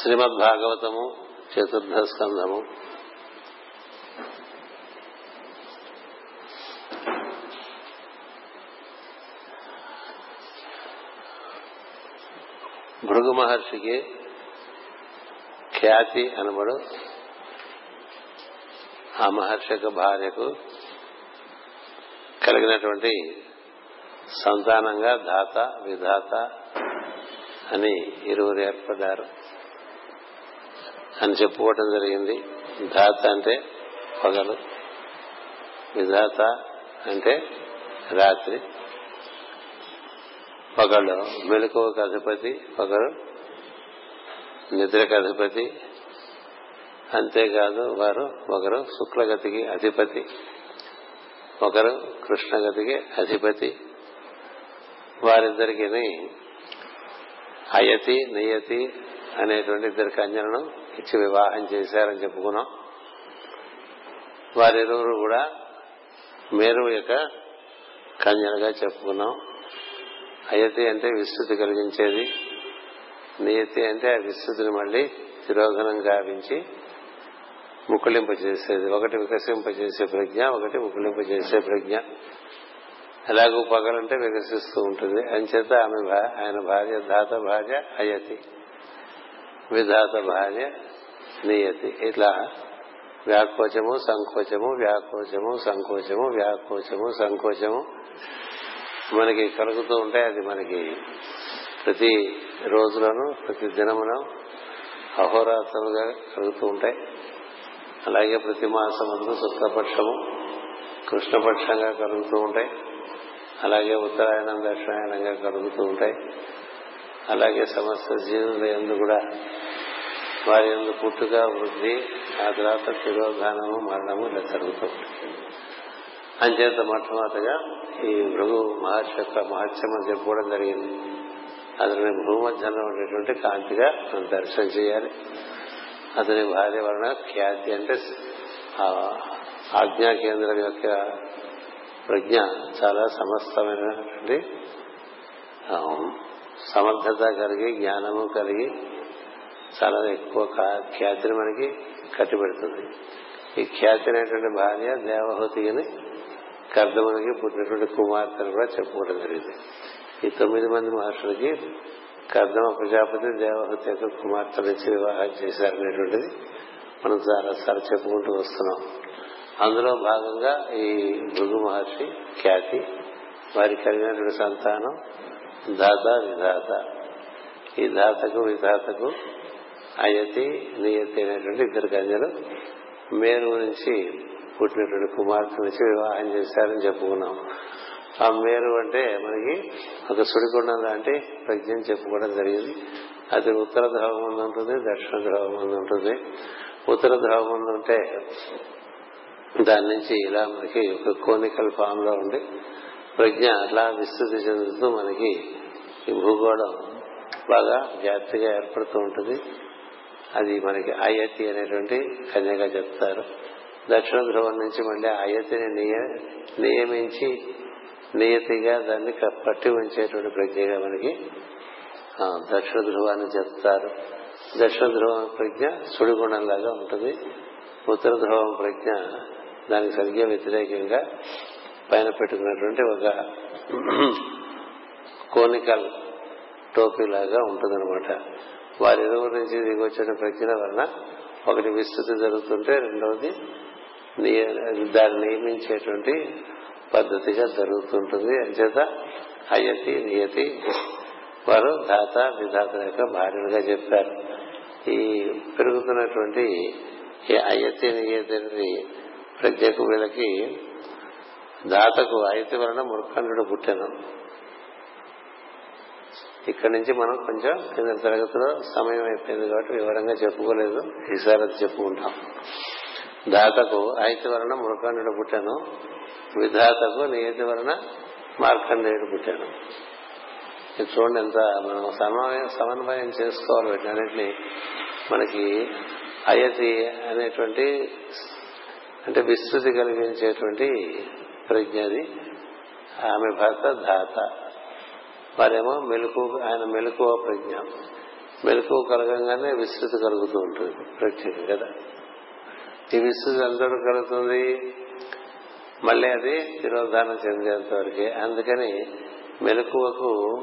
శ్రీమద్ భాగవతము చతుర్థ స్కంధము భృగు మహర్షికి ఖ్యాతి అనబడు ఆ మహర్షి యొక్క భార్యకు కలిగినటువంటి సంతానంగా దాత విధాత అని ఇరువురు ఏర్పడ్డారు. అని చెప్పుకోవటం జరిగింది. ధాత అంటే పగలు. విధాత అంటే రాత్రి. పగలు మెలకువకు అధిపతి పగలు నిద్రకు అధిపతి అంతేకాదు వారు ఒకరు శుక్లగతికి అధిపతి. ఒకరు కృష్ణగతికి అధిపతి. వారిద్దరికి అయతి నియతి అనేటువంటి ఇద్దరు కన్యలను ఇచ్చి వివాహం చేశారని చెప్పుకున్నాం. వారిరువురు కూడా మేరు యొక్క కన్యలుగా చెప్పుకున్నాం. అయతి అంటే విస్తృతి కలిగించేది. నియతి అంటే ఆ విస్తృతిని మళ్ళీ తిరోగనం గావించి ముకులింపజేసేది ఒకటి వికసింపజేసే ప్రజ్ఞ ఒకటి ముకులింపజేసే ప్రజ్ఞ. ఎలాగూ పగలంటే వికసిస్తూ ఉంటుంది. అని చేత ఆమె ఆయన భార్య ధాత భార్య అయతి. విధాత భార్య నియతి. ఇట్లా వ్యాకోచము సంకోచము వ్యాకోచము సంకోచము వ్యాకోచము సంకోచము. మనకి కలుగుతూ ఉంటాయి అది మనకి ప్రతి రోజులను ప్రతి దినమున అహోరాత్రులుగా కలుగుతూ ఉంటాయి. అలాగే ప్రతి మాసము శుక్లపక్షము కృష్ణపక్షంగా కలుగుతూ ఉంటాయి. అలాగే ఉత్తరాయణం దక్షిణాయనంగా కలుగుతూ ఉంటాయి. అలాగే సమస్త జీవుల ఎందు కూడా వారి ఎందు పుట్టుక వృద్ధి ఆ తర్వాత తిరోధానము మరణము ఇలా జరుగుతూ అంచేత మొట్టమొదటిగా ఈ భృగు మహర్షి యొక్క మహత్యము చెప్పుకోవడం జరిగింది. అతని భూమధ్యంలో ఉండేటువంటి కాంతిగా మనం దర్శనం చేయాలి. అతని భార్య వలన ఖ్యాతి అంటే ఆజ్ఞా కేంద్రం యొక్క ప్రజ్ఞ చాలా సమస్తమైనటువంటి సమర్థత కలిగి జ్ఞానము కలిగి చాలా ఎక్కువ ఖ్యాతిని మనకి కట్టిపెడుతుంది. ఈ ఖ్యాతి అనేటువంటి భార్య దేవహూతిని కర్దమునికి పుట్టినటువంటి కుమార్తెను కూడా చెప్పుకోవడం జరిగింది. ఈ తొమ్మిది మంది మహర్షులకి కర్దమ ప్రజాపతి దేవహూతి యొక్క కుమార్తె ఇచ్చి వివాహం చేశారనేటువంటిది మనం చాలాసార్లు చెప్పుకుంటూ వస్తున్నాం. అందులో భాగంగా ఈ భృగు మహర్షి ఖ్యాతి వారికి కలిగినటువంటి సంతానం దాత విధాత. ఈ దాతకు విధాతకు అయతి నియతి అనేటువంటి ఇద్దరు కన్యలు మేరు నుంచి పుట్టినటువంటి కుమార్తె నుంచి వివాహం చేశారని చెప్పుకున్నాం. ఆ మేరు అంటే మనకి ఒక సుడికొండ లాంటి ప్రజ్ఞని చెప్పుకోవడం జరిగింది. అది ఉత్తర ధ్రువం ఉంటుంది దక్షిణ ధ్రువం ఉంటుంది. ఉత్తర ధ్రువం ఉంటే దాని నుంచి ఇలా మనకి ఒక కోనికల్ ఫామ్లో ఉండి ప్రజ్ఞ అట్లా విస్తృతి చెందుతూ మనకి ఈ భూగోళం బాగా జాగ్రత్తగా ఏర్పడుతూ ఉంటుంది. అది మనకి అయతి అనేటువంటి కన్యగా చెప్తారు. దక్షిణ ధ్రువం నుంచి మళ్ళీ అయతిని నియ నియమించి నియతిగా దాన్ని పట్టి ఉంచేటువంటి ప్రజ్ఞగా మనకి దక్షిణ ధ్రువాన్ని చెప్తారు. దక్షిణ ధ్రువం ప్రజ్ఞ సుడిగుణంలాగా ఉంటుంది. ఉత్తర ధ్రువం ప్రజ్ఞ దానికి సరిగ్గా వ్యతిరేకంగా పైన పెట్టుకున్నటువంటి ఒక కోనికల్ టోపీ లాగా ఉంటుందన్నమాట. వారి ఇరువురు నుంచి దిగొచ్చిన ప్రక్రియ వలన ఒకటి విస్తృతి జరుగుతుంటే రెండవది దాన్ని నియమించేటువంటి పద్ధతిగా జరుగుతుంటుంది. అంచేత అయతి నియతి వారు దాత విధాత యొక్క భార్యలుగా చెప్పారు. ఈ పెరుగుతున్నటువంటి ఈ అయతి నియతి ప్రత్యేక వీళ్ళకి దాతకు ఐతి వలన మురఖండు పుట్టాను. ఇక్కడి నుంచి మనం కొంచెం కింద తరగతిలో సమయం అయిపోయింది కాబట్టి వివరంగా చెప్పుకోలేదు. ఈసారి చెప్పుకుంటాం. దాతకు ఐతి వలన మృఖండు పుట్టాను. విధాతకు నియతి వలన మార్కండేయుడు పుట్టాను. ఇది చూడండి ఎంత మనం సమన్వయం సమన్వయం చేసుకోవాలి వీటన్నిటిని మనకి అయతి అనేటువంటి అంటే విస్తృతి కలిగించేటువంటి ప్రజ్ఞ అని ఆమె భర్త దాత. వారేమో మెలకు ఆయన మెలకువ ప్రజ్ఞ. మెలకు కలగంగానే విస్తృతి కలుగుతూ ఉంటుంది. ప్రత్యేకం కదా. ఈ విస్తృతి ఎంతవరకు కలుగుతుంది. మళ్ళీ అది తిరోధానం చెందేంత వరకే. అందుకని మెలకువకు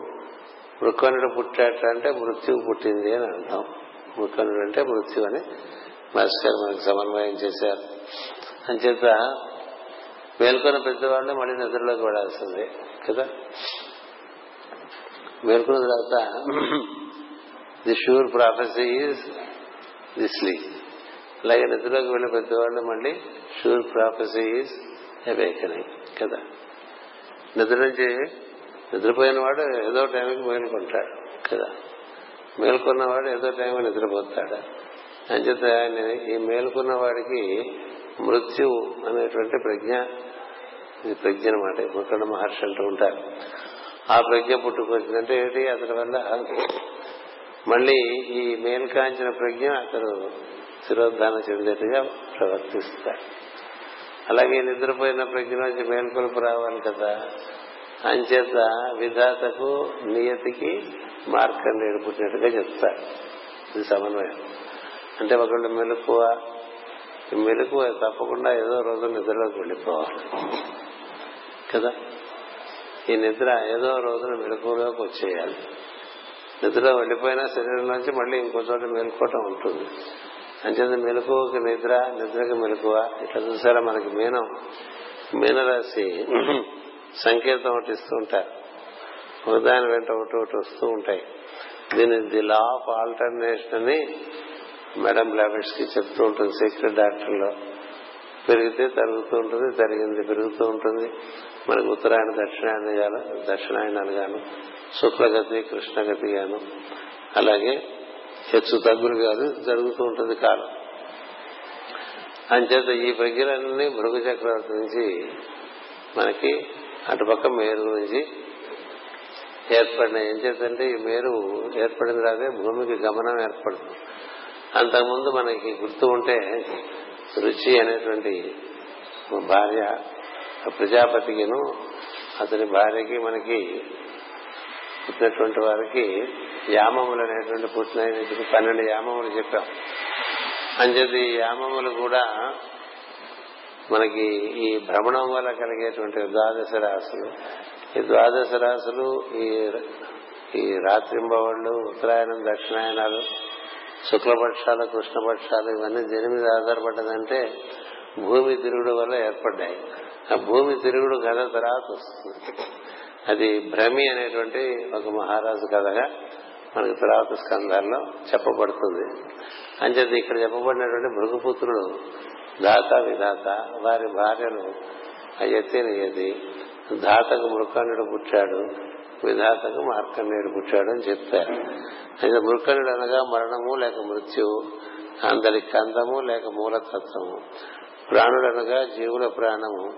మృకనుడు పుట్టాట అంటే మృత్యువు పుట్టింది అని అంటాం మృకనుడు అంటే మృత్యు అని మాస్టర్ మనకు సమన్వయం చేశారు. అంచేత మేల్కొన్న పెద్దవాళ్ళు మళ్ళీ నిద్రలోకి వెళ్ళాల్సిందే కదా? మేల్కొన్న తర్వాత the sure prophecy is the sleep. అలాగే నిద్రలోకి వెళ్ళే పెద్దవాళ్ళు మళ్ళీ షూర్ ప్రాఫెసీ ఈజ్ అవేకనింగ్ కదా? నిద్ర నుంచి నిద్రపోయిన వాడు ఏదో టైంకి మేలుకుంటాడు కదా? మేల్కొన్నవాడు ఏదో టైం నిద్రపోతాడు. అంచేత ఈ మేల్కొన్న వాడికి మృత్యు అనేటువంటి ప్రజ్ఞ ఇది ప్రజ్ఞ అనమాట ముఖండ మహర్షి అంటూ ఉంటారు. ఆ ప్రజ్ఞ పుట్టుకొచ్చిందంటే ఏంటి అతని వల్ల మళ్ళీ ఈ మేల్కాంచిన ప్రజ్ఞ అతను శిరోద్ధానం చెందేట్టుగా ప్రవర్తిస్తాడు. అలాగే నిద్రపోయిన ప్రజ్ఞ నుంచి మేల్కొలుపు రావాలి కదా. అంచేత విధాతకు నియతికి మార్కండేడు పుట్టినట్టుగా చెప్తారు. ఇది సమన్వయం. అంటే ఒకళ్ళు మెలకువ మెలకువ తప్పకుండా ఏదో రోజు నిద్రలోకి వెళ్ళిపోవాలి. కదా? ఈ నిద్ర ఏదో రోజున మెలకులోకి వచ్చేయాలి. నిద్ర వెళ్ళిపోయినా శరీరం నుంచి మళ్ళీ ఇంకో చోట మేలుకోవటం ఉంటుంది. అంచేత మెలకువకి నిద్ర నిద్రకి మెలకువ ఇట్లా చూసారా మనకి మీనం? మీనరాశి సంకేతం ఒకటి ఇస్తూ ఉంటారు. హృదయాన్ని వెంట ఒకటి ఒకటి వస్తూ ఉంటాయి. దీని ది లా ఆఫ్ ఆల్టర్నేషన్ అని మేడం బ్లాబెట్స్కి చెప్తూ ఉంటుంది సీక్రెట్ డాక్టర్లో. పెరిగితే తరుగుతూ ఉంటుంది జరిగింది పెరుగుతూ ఉంటుంది. మనకు ఉత్తరాయణ దక్షిణాయన దక్షిణాయనాలు గాను శుక్లగతి కృష్ణగతి గాను. అలాగే హెచ్చు తగ్గులు కాదు జరుగుతూ ఉంటుంది కాలం. అంచేత ఈ ప్రజ్ఞలన్నీ భృగు చక్రవర్తి నుంచి మనకి అటుపక్క మేరు నుంచి ఏర్పడినాయి. ఏం చేద్దంటే ఈ మేరు ఏర్పడిన రాదే భూమికి గమనం ఏర్పడుతుంది. అంతకుముందు మనకి గుర్తు ఉంటే రుచి అనేటువంటి భార్య ప్రజాపతికిను అతని భార్యకి మనకి పుట్టినటువంటి వారికి యామములు అనేటువంటి పుట్టిన పన్నెండు యామములు చెప్పాం. అంచేది ఈ యామములు కూడా మనకి ఈ భ్రమణం వల్ల కలిగేటువంటి ద్వాదశ రాసులు ఈ ద్వాదశ రాసులు ఈ ఈ రాత్రింబవళ్ళు ఉత్తరాయణం దక్షిణాయనాలు శుక్లపక్షాలు కృష్ణపక్షాలు ఇవన్నీ దేని మీద ఆధారపడ్డదంటే భూమి తిరుగుడు వల్ల ఏర్పడ్డాయి. ఆ భూమి తిరుగుడు కథ తర్వాత వస్తుంది. అది భ్రమి అనేటువంటి ఒక మహారాజు కథగా మనకి తర్వాత స్కంధాల్లో చెప్పబడుతుంది. అంచేది ఇక్కడ చెప్పబడినటువంటి మృగపుత్రుడు దాత విధాత వారి భార్యలు అయ్యతే దాతకు మృకానుడు పుట్టాడు విధాతకు మార్కండేయుడు పుట్టాడని చెప్తారు అయితే మృకనుడు అనగా మరణము లేక మృత్యువు అందరి కందము లేక మూలతత్వము. ప్రాణుడు అనగా జీవుల ప్రాణము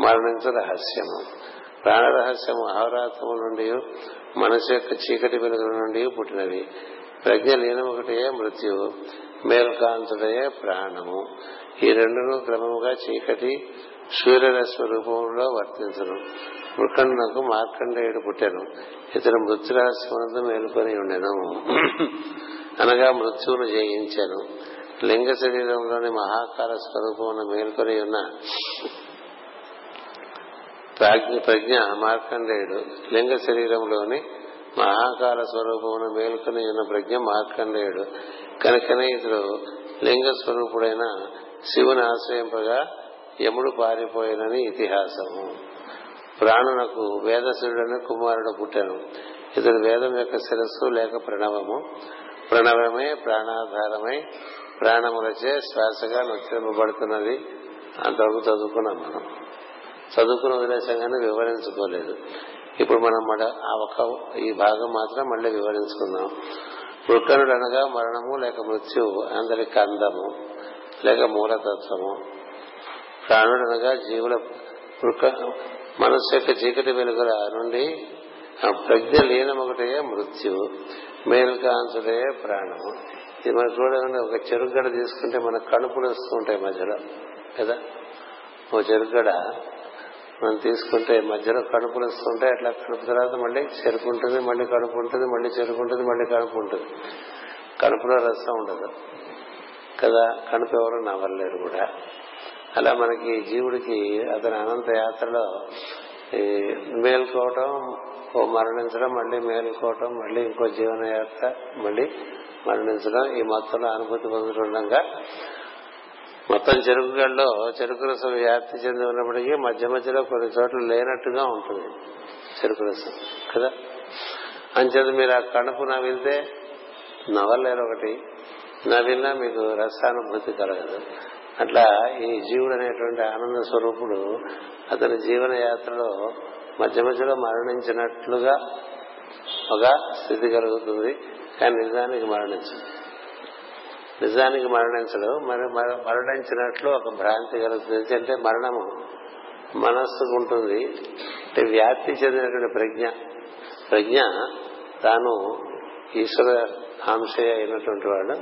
మరణించ రహస్యము. ప్రాణ రహస్యము అహోరాత్రము నుండి మనసు యొక్క చీకటి వెలుగుల నుండి పుట్టినవి. ప్రజ్ఞ లీనం ఒకటే మృత్యువు మేల్కాంతుడయే ప్రాణము. ఈ రెండును క్రమముగా చీకటి సూర్యుల స్వరూపంలో వర్తించను. మృకండకు మార్కండేయుడు పుట్టాను. ఇతను మృత్యురహస్యమందు మేలుకొని ఉండెను. అనగా మృత్యువును జయించాను. లింగ శరీరంలోని మహాకాల స్వరూపమును మేల్కొని ఉన్న ప్రజ్ఞ మార్కండేయుడు లింగ శరీరంలోని మహాకాల స్వరూపమును మేల్కొని ఉన్న ప్రజ్ఞ మార్కండేయుడు. కనుకనే ఇతడు లింగ స్వరూపుడైన శివుని ఆశ్రయింపగా యముడు పారిపోయినని ఇతిహాసము. ప్రాణునకు వేదశుడని కుమారుడు పుట్టాను. ఇతడు వేదం యొక్క శిరస్సు లేక ప్రణవము. ప్రణవమే ప్రాణాధారమై ప్రాణములచే శ్వాసగా నొచ్చింపబడుతున్నది అంతవరకు చదువుకున్నాం మనం. చదువుకున్న వదిలేసాం కానీ వివరించుకోలేదు. ఇప్పుడు మనం ఆ ఒక ఈ భాగం మాత్రం మళ్ళీ వివరించుకుందాం. వృక్కనుడు అనగా మరణము లేక మృత్యువు అందరి కందము లేక మూలతత్వము. ప్రాణుడు అనగా జీవుల వృక్క మనస్సు యొక్క చీకటి వెలుగుల నుండి ప్రజ్ఞ లీనమొకటే మృత్యు మేలుకాంచుడే ప్రాణం ఇది మనం చూడండి ఒక చెరుగడ తీసుకుంటే మన కణుపులు వస్తూ ఉంటాయి మధ్యలో కదా? ఓ చెరుగడ మనం తీసుకుంటే మధ్యలో కడుపులు వస్తుంటాయి అట్లా కడుపు తర్వాత మళ్ళీ చెరుకు ఉంటుంది మళ్ళీ కడుపు ఉంటుంది మళ్ళీ చెరుకు ఉంటుంది మళ్ళీ కడుపు ఉంటుంది. కడుపులో రసం ఉండదు కదా? కడుపు ఎవరు నవ్వలేరు కూడా. అలా మనకి జీవుడికి అతని అనంత యాత్రలో ఈ మేల్కోవటం ఓ మరణించడం మళ్ళీ మేలుకోవటం మళ్ళీ ఇంకో జీవన యాత్ర మళ్ళీ మరణించడం ఈ మొత్తంలో అనుభూతి పొందుతుండగా మొత్తం చెరుకు గడ్డలో చెరుకు రసం వ్యాప్తి చెంది ఉన్నప్పటికీ మధ్య మధ్యలో కొన్ని చోట్ల లేనట్టుగా ఉంటుంది చెరుకు రసం కదా? అంచేత మీరు ఆ కడుపు నవ్వితే నవ్వలేరు ఒకటి. నవ్వినా మీకు రసానుభూతి కలగదు. అట్లా ఈ జీవుడు అనేటువంటి ఆనంద స్వరూపుడు అతని జీవన యాత్రలో మధ్య మధ్యలో మరణించినట్లుగా ఒక స్థితి కలుగుతుంది. కానీ నిజానికి మరణించదు. నిజానికి మరణించడు. మరి మరణించినట్లు ఒక భ్రాంతి కలుగుతుంది. అంటే మరణము మనస్సుకు ఉంటుంది. అంటే వ్యాప్తి చెందినటువంటి ప్రజ్ఞ. ప్రజ్ఞ తాను ఈశ్వర అంశయ అయినటువంటి వాడు.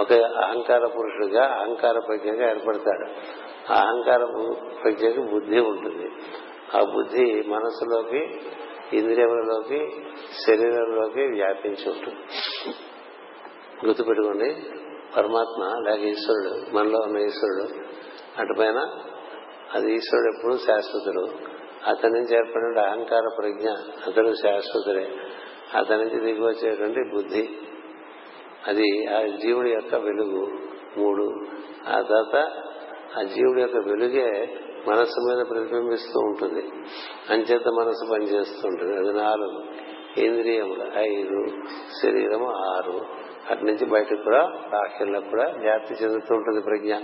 ఒక అహంకార పురుషుడిగా అహంకార ప్రజ్ఞగా ఏర్పడతాడు. ఆ అహంకార ప్రజ్ఞకి బుద్ధి ఉంటుంది. ఆ బుద్ధి మనసులోకి ఇంద్రియములలోకి శరీరంలోకి వ్యాపించి ఉంటుంది. గుర్తుపెట్టుకోండి పరమాత్మ లేక ఈశ్వరుడు మనలో ఉన్న ఈశ్వరుడు. అటుపైన అది ఈశ్వరుడు ఎప్పుడు శాశ్వతుడు. అతని నుంచి ఏర్పడిన అహంకార ప్రజ్ఞ అతడు శాశ్వతుడే. అతని నుంచి దిగి వచ్చేటువంటి బుద్ధి. అది ఆ జీవుడి యొక్క వెలుగు మూడు. ఆ తర్వాత ఆ జీవుడి యొక్క వెలుగే మనస్సు మీద ప్రతిబింబిస్తూ ఉంటుంది. అంచేత మనసు పనిచేస్తూ ఉంటుంది. అది నాలుగు. ఇంద్రియములు ఐదు. శరీరము ఆరు. అటు నుంచి బయటకు కూడా బాహ్యంలో కూడా వ్యాప్తి చెందుతూ ఉంటుంది ప్రజ్ఞ.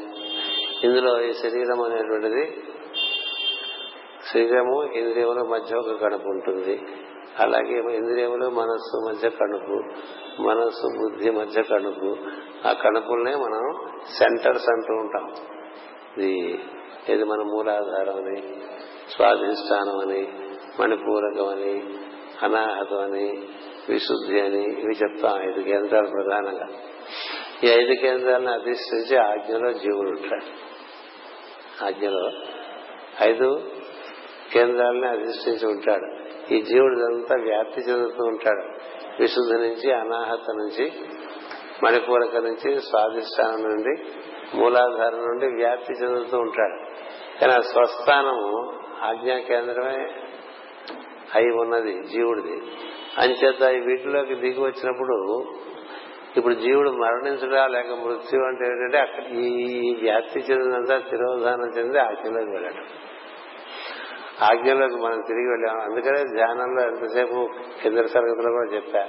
ఇందులో ఈ శరీరం అనేటువంటిది శరీరము ఇంద్రియముల మధ్య ఒక కడుపు ఉంటుంది. అలాగే ఇంద్రియములు మనస్సు మధ్య కణుపు మనస్సు బుద్ధి మధ్య కణుపు. ఆ కణుపుల్నే మనం సెంటర్స్ అంటూ ఉంటాం. ఇది ఇది మన మూలాధారం అని స్వాధిష్టానం అని మణిపూరకం అని అనాహతం అని విశుద్ధి అని ఇవి చెప్తాం ఐదు కేంద్రాలు ప్రధానంగా. ఈ ఐదు కేంద్రాలను అధిష్ఠించి ఆజ్ఞలో జీవుడు ఉంటాడు ఆజ్ఞలో ఐదు కేంద్రాలని అధిష్ఠించి ఉంటాడు. ఈ జీవుడు అంతా వ్యాప్తి చెందుతూ ఉంటాడు. విశుద్ధి నుంచి అనాహత నుంచి మణిపూరక నుంచి స్వాధిష్టానం నుండి మూలాధారం నుండి వ్యాప్తి చెందుతూ ఉంటాడు. కానీ ఆ స్వస్థానము ఆజ్ఞా కేంద్రమే అయి ఉన్నది జీవుడిది. అంచేత వీటిలోకి దిగి వచ్చినప్పుడు ఇప్పుడు జీవుడు మరణించడా లేక మృత్యు అంటే ఏంటంటే అక్కడ ఈ వ్యాప్తి చెందినంతా తిరోధానం చెంది ఆజ్ఞలోకి వెళ్ళడం ఆజ్ఞలోకి మనం తిరిగి వెళ్ళాము అందుకనే ధ్యానంలో ఎంతసేపు కింద తరగతిలో కూడా చెప్పా.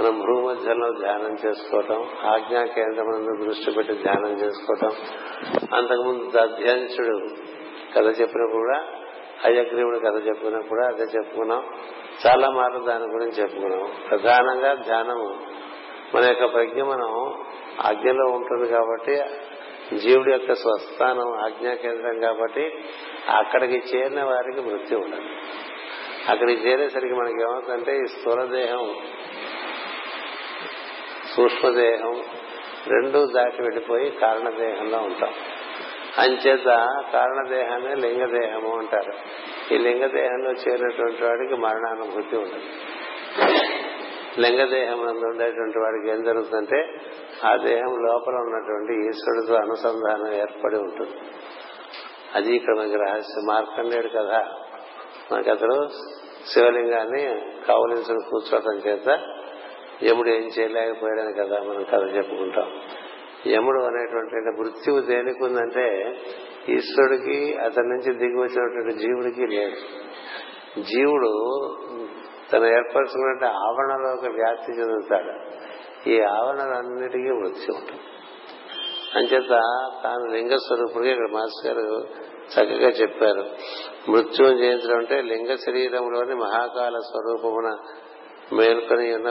మనం భూమధ్యంలో ధ్యానం చేసుకోవటం ఆజ్ఞా కేంద్రం దృష్టి పెట్టి ధ్యానం చేసుకోవటం. అంతకుముందు దధ్యంశుడు కథ చెప్పినప్పుడు కూడా అయ్యగ్రీవుడు కథ చెప్పుకున్నప్పుడు కూడా అదే చెప్పుకున్నాం. చాలా మార్లు దాని గురించి చెప్పుకున్నాం. ప్రధానంగా ధ్యానము. మన యొక్క ప్రజ్ఞ మనం ఆజ్ఞలో ఉంటుంది కాబట్టి జీవుడి యొక్క స్వస్థానం ఆజ్ఞా కేంద్రం కాబట్టి అక్కడికి చేరిన వారికి మృత్యు ఉండదు. అక్కడికి చేరేసరికి మనకి ఏమవుతుందంటే ఈ స్థూలదేహం సూక్ష్మదేహం రెండు దాటి వెళ్ళిపోయి కారణదేహంలో ఉంటాం. అంచేత కారణదేహాన్ని లింగదేహము అంటారు. ఈ లింగదేహంలో చేరినటువంటి వాడికి మరణానుభూతి ఉండదు. లింగదేహం ఉండేటువంటి వాడికి ఏం జరుగుతుందంటే ఆ దేహం లోపల ఉన్నటువంటి ఈశ్వరుడితో అనుసంధానం ఏర్పడి ఉంటుంది. అది ఇక్కడ మనకి రహస్య మార్కండేయుడు కదా. మనకి అతడు శివలింగాన్ని కౌలించుని కూర్చోవటం చేత యముడు ఏం చేయలేకపోయాడని కదా మనం కథ చెప్పుకుంటాం. యముడు అనేటువంటి మృత్యువు దేనికి ఉందంటే ఈశ్వరుడికి అతని నుంచి దిగి వచ్చినటువంటి జీవుడికి లేదు. జీవుడు తను ఏర్పరచుకున్నట్టు ఆవరణలోకి వ్యాప్తి చెందుతాడు. ఈ ఆవరణలన్నిటికీ మృత్యు ఉంటుంది. అంచేత తాను లింగ స్వరూపుడికి ఇక్కడ మాస్టర్ గారు చక్కగా చెప్పారు. మృత్యుం జయించడం అంటే లింగ శరీరంలోని మహాకాల స్వరూపమున మేల్కొని ఉన్న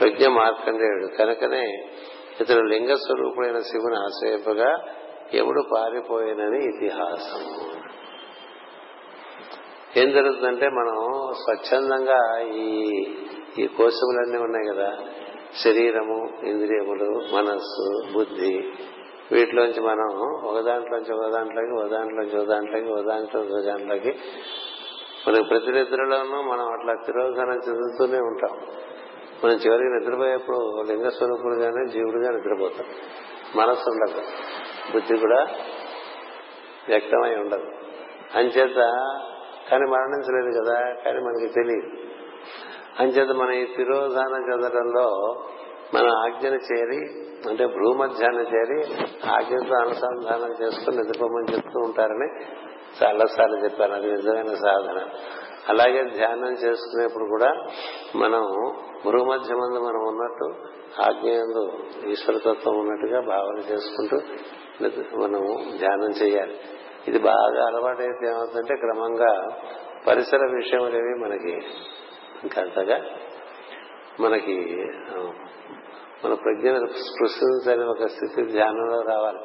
ప్రజ్ఞ మార్కండేయుడు కనుకనే ఇతడు లింగ స్వరూపుడైన శివుని ఆశ్రయింపగా ఎవడు పారిపోయినని ఇతిహాసం ఏం జరుగుతుందంటే మనం స్వచ్ఛందంగా ఈ ఈ కోశములన్నీ ఉన్నాయి కదా. శరీరము ఇంద్రియములు మనస్సు బుద్ధి. వీటిలోంచి మనం ఒక దాంట్లోంచి ఒక దాంట్లోకి ఒక దాంట్లోంచి ఒక దాంట్లోకి ఒక దాంట్లో ఒక దాంట్లోకి. మనకి ప్రతి నిద్రలోనూ మనం అట్లా తిరోధనం చెందుతూనే ఉంటాం. మనం చివరికి నిద్రపోయేప్పుడు లింగ స్వరూపుడుగానే జీవుడుగా నిద్రపోతాం. మనస్సు ఉండదు. బుద్ధి కూడా వ్యక్తమై ఉండదు. అంచేత కానీ మరణించలేదు కదా కానీ మనకి తెలియదు. అంచేత మన ఈ తిరోధాన చెందడంలో మన ఆజ్ఞను చేరి అంటే భూమధ్యాన్ని చేరి ఆజ్ఞతో అనుసంధానం చేసుకుని నిద్రపోమని చెప్తూ ఉంటారని చాలాసార్లు చెప్పాను. అది నిజమైన సాధన. అలాగే ధ్యానం చేసుకునేప్పుడు కూడా మనం భూమధ్య మందు మనం ఉన్నట్టు ఆజ్ఞయందు ఈశ్వరతత్వం ఉన్నట్టుగా భావన చేసుకుంటూ మనము ధ్యానం చేయాలి. ఇది బాగా అలవాటైతే ఏమవుతుందంటే క్రమంగా పరిసర విషయములేవి మనకి ఇంకంతగా మనకి మన ప్రజ్ఞ స్పృశించని ఒక స్థితి ధ్యానంలో రావాలి.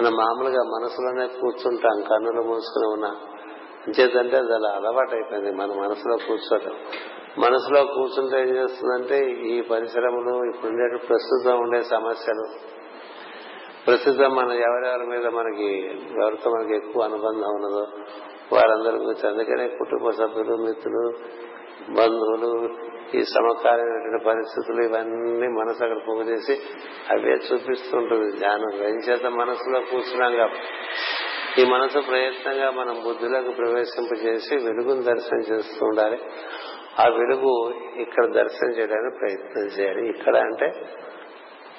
మనం మామూలుగా మనసులోనే కూర్చుంటాం కన్నులు మూసుకుని ఉన్నా. అంచేతంటే అది అలా అలవాటు అయిపోయింది మన మనసులో కూర్చోటం. మనసులో కూర్చుంటే ఏం చేస్తుందంటే ఈ పరిశ్రమలు ఇప్పుడు ఉండే ప్రస్తుతం ఉండే సమస్యలు ప్రస్తుతం మన ఎవరెవరి మీద మనకి ఎవరితో మనకి ఎక్కువ అనుబంధం ఉన్నదో వారందరి గురించి అందుకనే కుటుంబ సభ్యులు మిత్రులు బంధువులు ఈ సమకాలీనటువంటి పరిస్థితులు ఇవన్నీ మనసు అక్కడ పోగు చేసి అవే చూపిస్తుంటుంది. ధ్యానం ఏం చేత మనసులో కూర్చున్నాం ఈ మనసు ప్రయత్నంగా మనం బుద్ధులకు ప్రవేశింపజేసి వెలుగును దర్శనం చేస్తూ ఉండాలి. ఆ వెలుగు ఇక్కడ దర్శనం చేయడానికి ప్రయత్నం చేయాలి. ఇక్కడ అంటే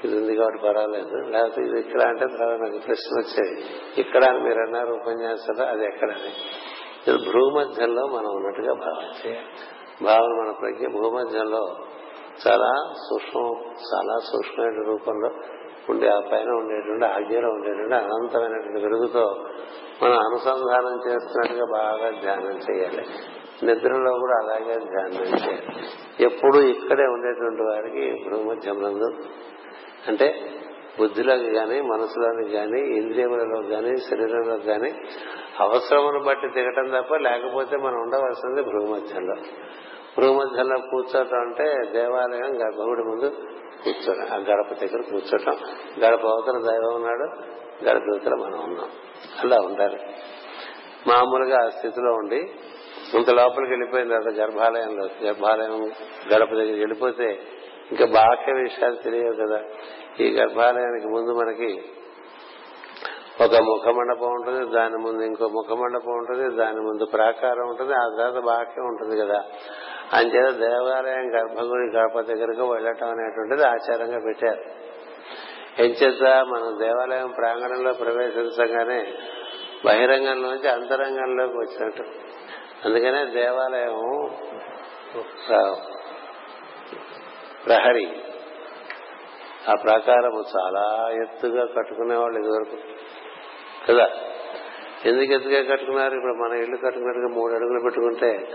ఇది ఉంది కాబట్టి పర్వాలేదు. లేకపోతే ఇది ఇక్కడ అంటే తర్వాత నాకు ప్రశ్న వచ్చేది. ఇక్కడ అని మీరు అన్నారు ఉపన్యాసాలు అది ఎక్కడని. ఇది భూమధ్యంలో మనం ఉన్నట్టుగా భావం చేయాలి. భావన మన ప్రజ్ఞ భూమధ్యంలో చాలా సూక్ష్మం చాలా సూక్ష్మమైన రూపంలో ఉండే ఆ పైన ఉండేటువంటి ఆజ్ఞలో ఉండేటువంటి అనంతమైనటువంటి వెలుగుతో మనం అనుసంధానం చేస్తున్నట్టుగా బాగా ధ్యానం చేయాలి. నిద్రలో కూడా అలాగే ధ్యానం చేయాలి. ఎప్పుడు ఇక్కడే ఉండేటువంటి వారికి భూమధ్యములందు అంటే బుద్ధిలోకి కానీ మనసులోకి కానీ ఇంద్రియములలో కానీ శరీరంలో కానీ అవసరమును బట్టి దిగటం తప్ప లేకపోతే మనం ఉండవలసింది భూమధ్యంలో భూమధ్యంలో కూర్చోటం అంటే దేవాలయం గర్భగుడి ముందు కూర్చోడం ఆ గడప దగ్గర కూర్చోటం. గడప అవతల దైవం ఉన్నాడు గడప అవతల మనం ఉన్నాం. అలా ఉండాలి. మామూలుగా ఆ స్థితిలో ఉండి ఇంత లోపలికి వెళ్ళిపోయిన తర్వాత గర్భాలయంలో గర్భాలయం గడప దగ్గర వెళ్ళిపోతే ఇంకా బాహ్య విషయాలు తెలియవు కదా. ఈ గర్భాలయానికి ముందు మనకి ఒక ముఖ మండపం ఉంటుంది దాని ముందు ఇంకో ముఖ మండపం ఉంటుంది దాని ముందు ప్రాకారం ఉంటుంది ఆ తర్వాత బాక్యం ఉంటుంది కదా. అంచేత దేవాలయం గర్భగుడి గడప దగ్గరకు వెళ్ళటం అనేటువంటిది ఆచారంగా పెట్టారు. ఎంచేత మనం దేవాలయం ప్రాంగణంలో ప్రవేశించగానే బహిరంగంలోంచి అంతరంగంలోకి వచ్చినట్టు. అందుకనే దేవాలయం ప్రహరీ. ఆ ప్రాకారము చాలా ఎత్తుగా కట్టుకునేవాళ్ళు ఇదివరకు. కదా? ఎందుకు ఎత్తుగా కట్టుకున్నారు? ఇప్పుడు మన ఇల్లు కట్టుకున్నట్టుగా మూడు అడుగులు పెట్టుకుంటే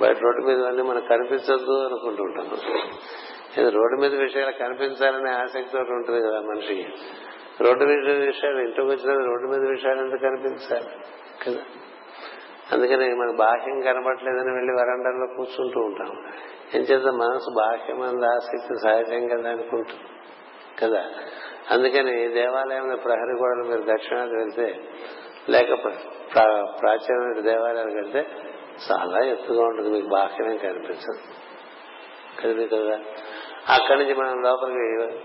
బయట రోడ్డు మీద అన్నీ మనకు కనిపించద్దు అనుకుంటుంటాం రోడ్డు మీద విషయాలు కనిపించాలనే ఆసక్తి ఒకటి ఉంటుంది కదా మనిషికి. రోడ్డు మీద విషయాలు ఇంటికి వచ్చిన రోడ్డు మీద విషయాలు ఎందుకు కనిపించాలి? కదా? అందుకని మనకు బాహ్యం కనబడలేదని వెళ్ళి వరండాల్లో కూర్చుంటూ ఉంటాం. ఏం చేద్దా? మనసు అంద ఆసక్తి సహజం కదా కదా. అందుకని దేవాలయంలో ప్రహరీ గోడలు మీరు దక్షిణాది వెళ్తే లేక ప్రాచీనమైన దేవాలయాలకు వెళ్తే చాలా ఎత్తుగా ఉంటుంది మీకు బాహ్యమే కనిపించదు కదా కదా. అక్కడి నుంచి మనం లోపలికి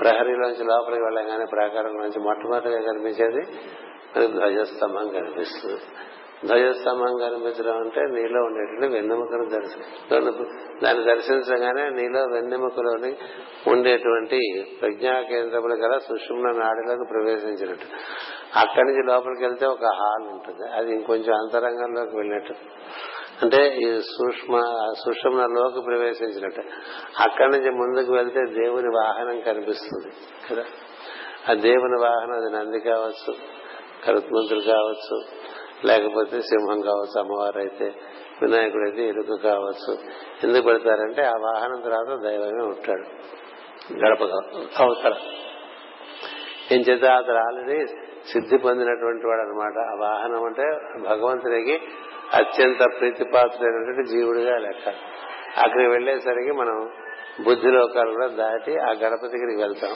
ప్రహరీలోంచి లోపలికి వెళ్ళగానే ప్రాకారం నుంచి మొట్టమొదటిగా కనిపించేది మనకి ధ్వజస్తంభం కనిపిస్తుంది. ధ్వజస్తంభం కనిపించడం అంటే నీలో ఉండేటువంటి వెన్నెముకను దర్శనం దాన్ని దర్శించగానే నీలో వెన్నెముకలోని ఉండేటువంటి ప్రజ్ఞా కేంద్రములు గల సుషుమ్న నాడిలోకి ప్రవేశించినట్టు. అక్కడి నుంచి లోపలికి వెళ్తే ఒక హాల్ ఉంటుంది. అది ఇంకొంచెం అంతరంగంలోకి వెళ్ళినట్టు. అంటే ఈ సూక్ష్మ సుషుమ్నలోకి ప్రవేశించినట్టు. అక్కడి నుంచి ముందుకు వెళ్తే దేవుని వాహనం కనిపిస్తుంది కదా. ఆ దేవుని వాహనం అది నంది కావచ్చు కరుత్మంతుడు కావచ్చు లేకపోతే సింహం కావచ్చు అమ్మవారు అయితే వినాయకుడు అయితే ఎరుక కావచ్చు. ఎందుకు పెడతారంటే ఆ వాహనం తర్వాత దైవమే ఉంటాడు. గడప అవతల. ఏం చేత అతను ఆల్రెడీ సిద్ధి పొందినటువంటి వాడు అనమాట ఆ వాహనం అంటే భగవంతుడికి అత్యంత ప్రీతిపాత్రైనటువంటి జీవుడిగా లెక్క. అక్కడికి వెళ్ళేసరికి మనం బుద్ధిలోకాలు కూడా దాటి ఆ గణపతి దగ్గరికి వెళ్తాం.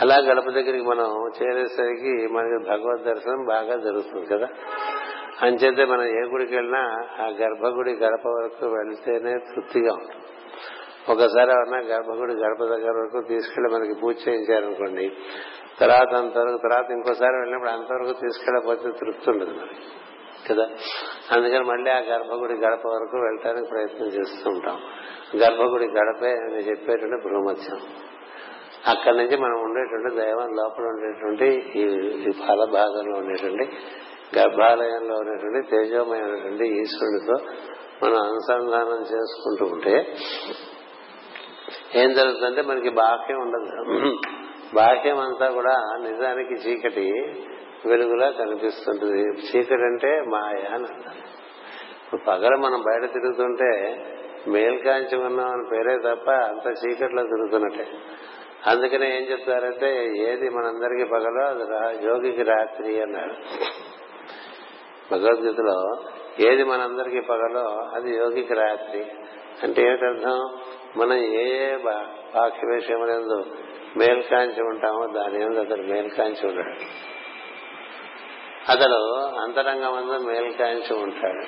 అలా గడప దగ్గరికి మనం చేరేసరికి మనకి భగవద్ దర్శనం బాగా జరుగుతుంది కదా. అంచేతే మనం ఏ గుడికి వెళ్ళినా ఆ గర్భగుడి గడప వరకు వెళ్తేనే తృప్తిగా ఉంటుంది. ఒకసారి ఎవరన్నా గర్భగుడి గడప దగ్గర వరకు తీసుకెళ్ళి మనకి పూజ చేయించారనుకోండి తర్వాత అంతవరకు తర్వాత ఇంకోసారి వెళ్ళినప్పుడు అంతవరకు తీసుకెళ్ళకపోతే తృప్తి ఉండదు మనకి కదా. అందుకని మళ్ళీ ఆ గర్భగుడి గడప వరకు వెళ్ళటానికి ప్రయత్నం చేస్తూ ఉంటాం. గర్భగుడి గడపే అని చెప్పేటువంటి భ్రూమత్యం అక్కడి నుంచి మనం ఉండేటువంటి దైవం లోపల ఉండేటువంటి ఈ ఫల భాగంలో ఉండేటువంటి గర్భాలయంలో ఉండేటువంటి తేజోమయమైనటువంటి ఈశ్వరుడితో మనం అనుసంధానం చేసుకుంటూ ఉంటే ఏం జరుగుతుందంటే మనకి బాహ్యం ఉండదు. బాహ్యం అంతా కూడా నిజానికి చీకటి వెలుగులా కనిపిస్తుంటుంది. చీకటి అంటే మాయ అని ఇప్పుడు పగల మనం బయట తిరుగుతుంటే మేల్కాంచి ఉన్నాం అని పేరే తప్ప అంత చీకట్లో తిరుగుతున్నట్టే. అందుకనే ఏం చెప్తారంటే ఏది మనందరికీ పగలో అది యోగికి రాత్రి అన్నాడు భగవద్గీతలో ఏది మనందరికీ పగలో అది యోగికి రాత్రి. అంటే ఏమిటర్థం? మనం ఏ ఏ బాహ్య మేల్కాంచి ఉంటామో దాని ఏమి అతడు మేల్కాంచి ఉంటాడు అతడు అంతరంగమందు మేల్కాంచి ఉంటాడు.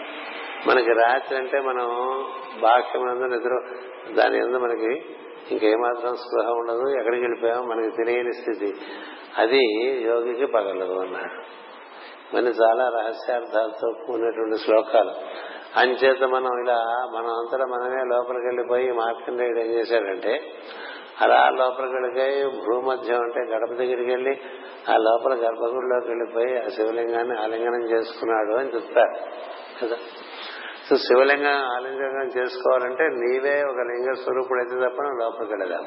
మనకి రాత్రి అంటే మనం బాహ్యమందు నిద్ర దాని ఎందు మనకి ఇంకేమాత్రం స్పృహ ఉండదు ఎక్కడికి వెళ్ళిపోయామో మనకి తెలియని స్థితి. అది యోగికి పగలదు అన్నాడు. మన చాలా రహస్యార్థాలతో కూడినటువంటి శ్లోకాలు. అంచేత మనం ఇలా మనం అంతటా మనమే లోపలికి వెళ్ళిపోయి మార్కండేయుడు ఏం చేశాడంటే అలా లోపలికి వెళ్ళిపోయి భూమధ్యం అంటే గడప దగ్గరికి వెళ్ళి ఆ లోపల గర్భగుడిలోకి వెళ్ళిపోయి ఆ శివలింగాన్ని ఆలింగనం చేసుకున్నాడు అని చెప్తారు. కదా? సో శివలింగం ఆలింగంగా చేసుకోవాలంటే నీవే ఒక లింగ స్వరూపుడు అయితే తప్ప నువ్వు లోపలికి వెళ్ళదాం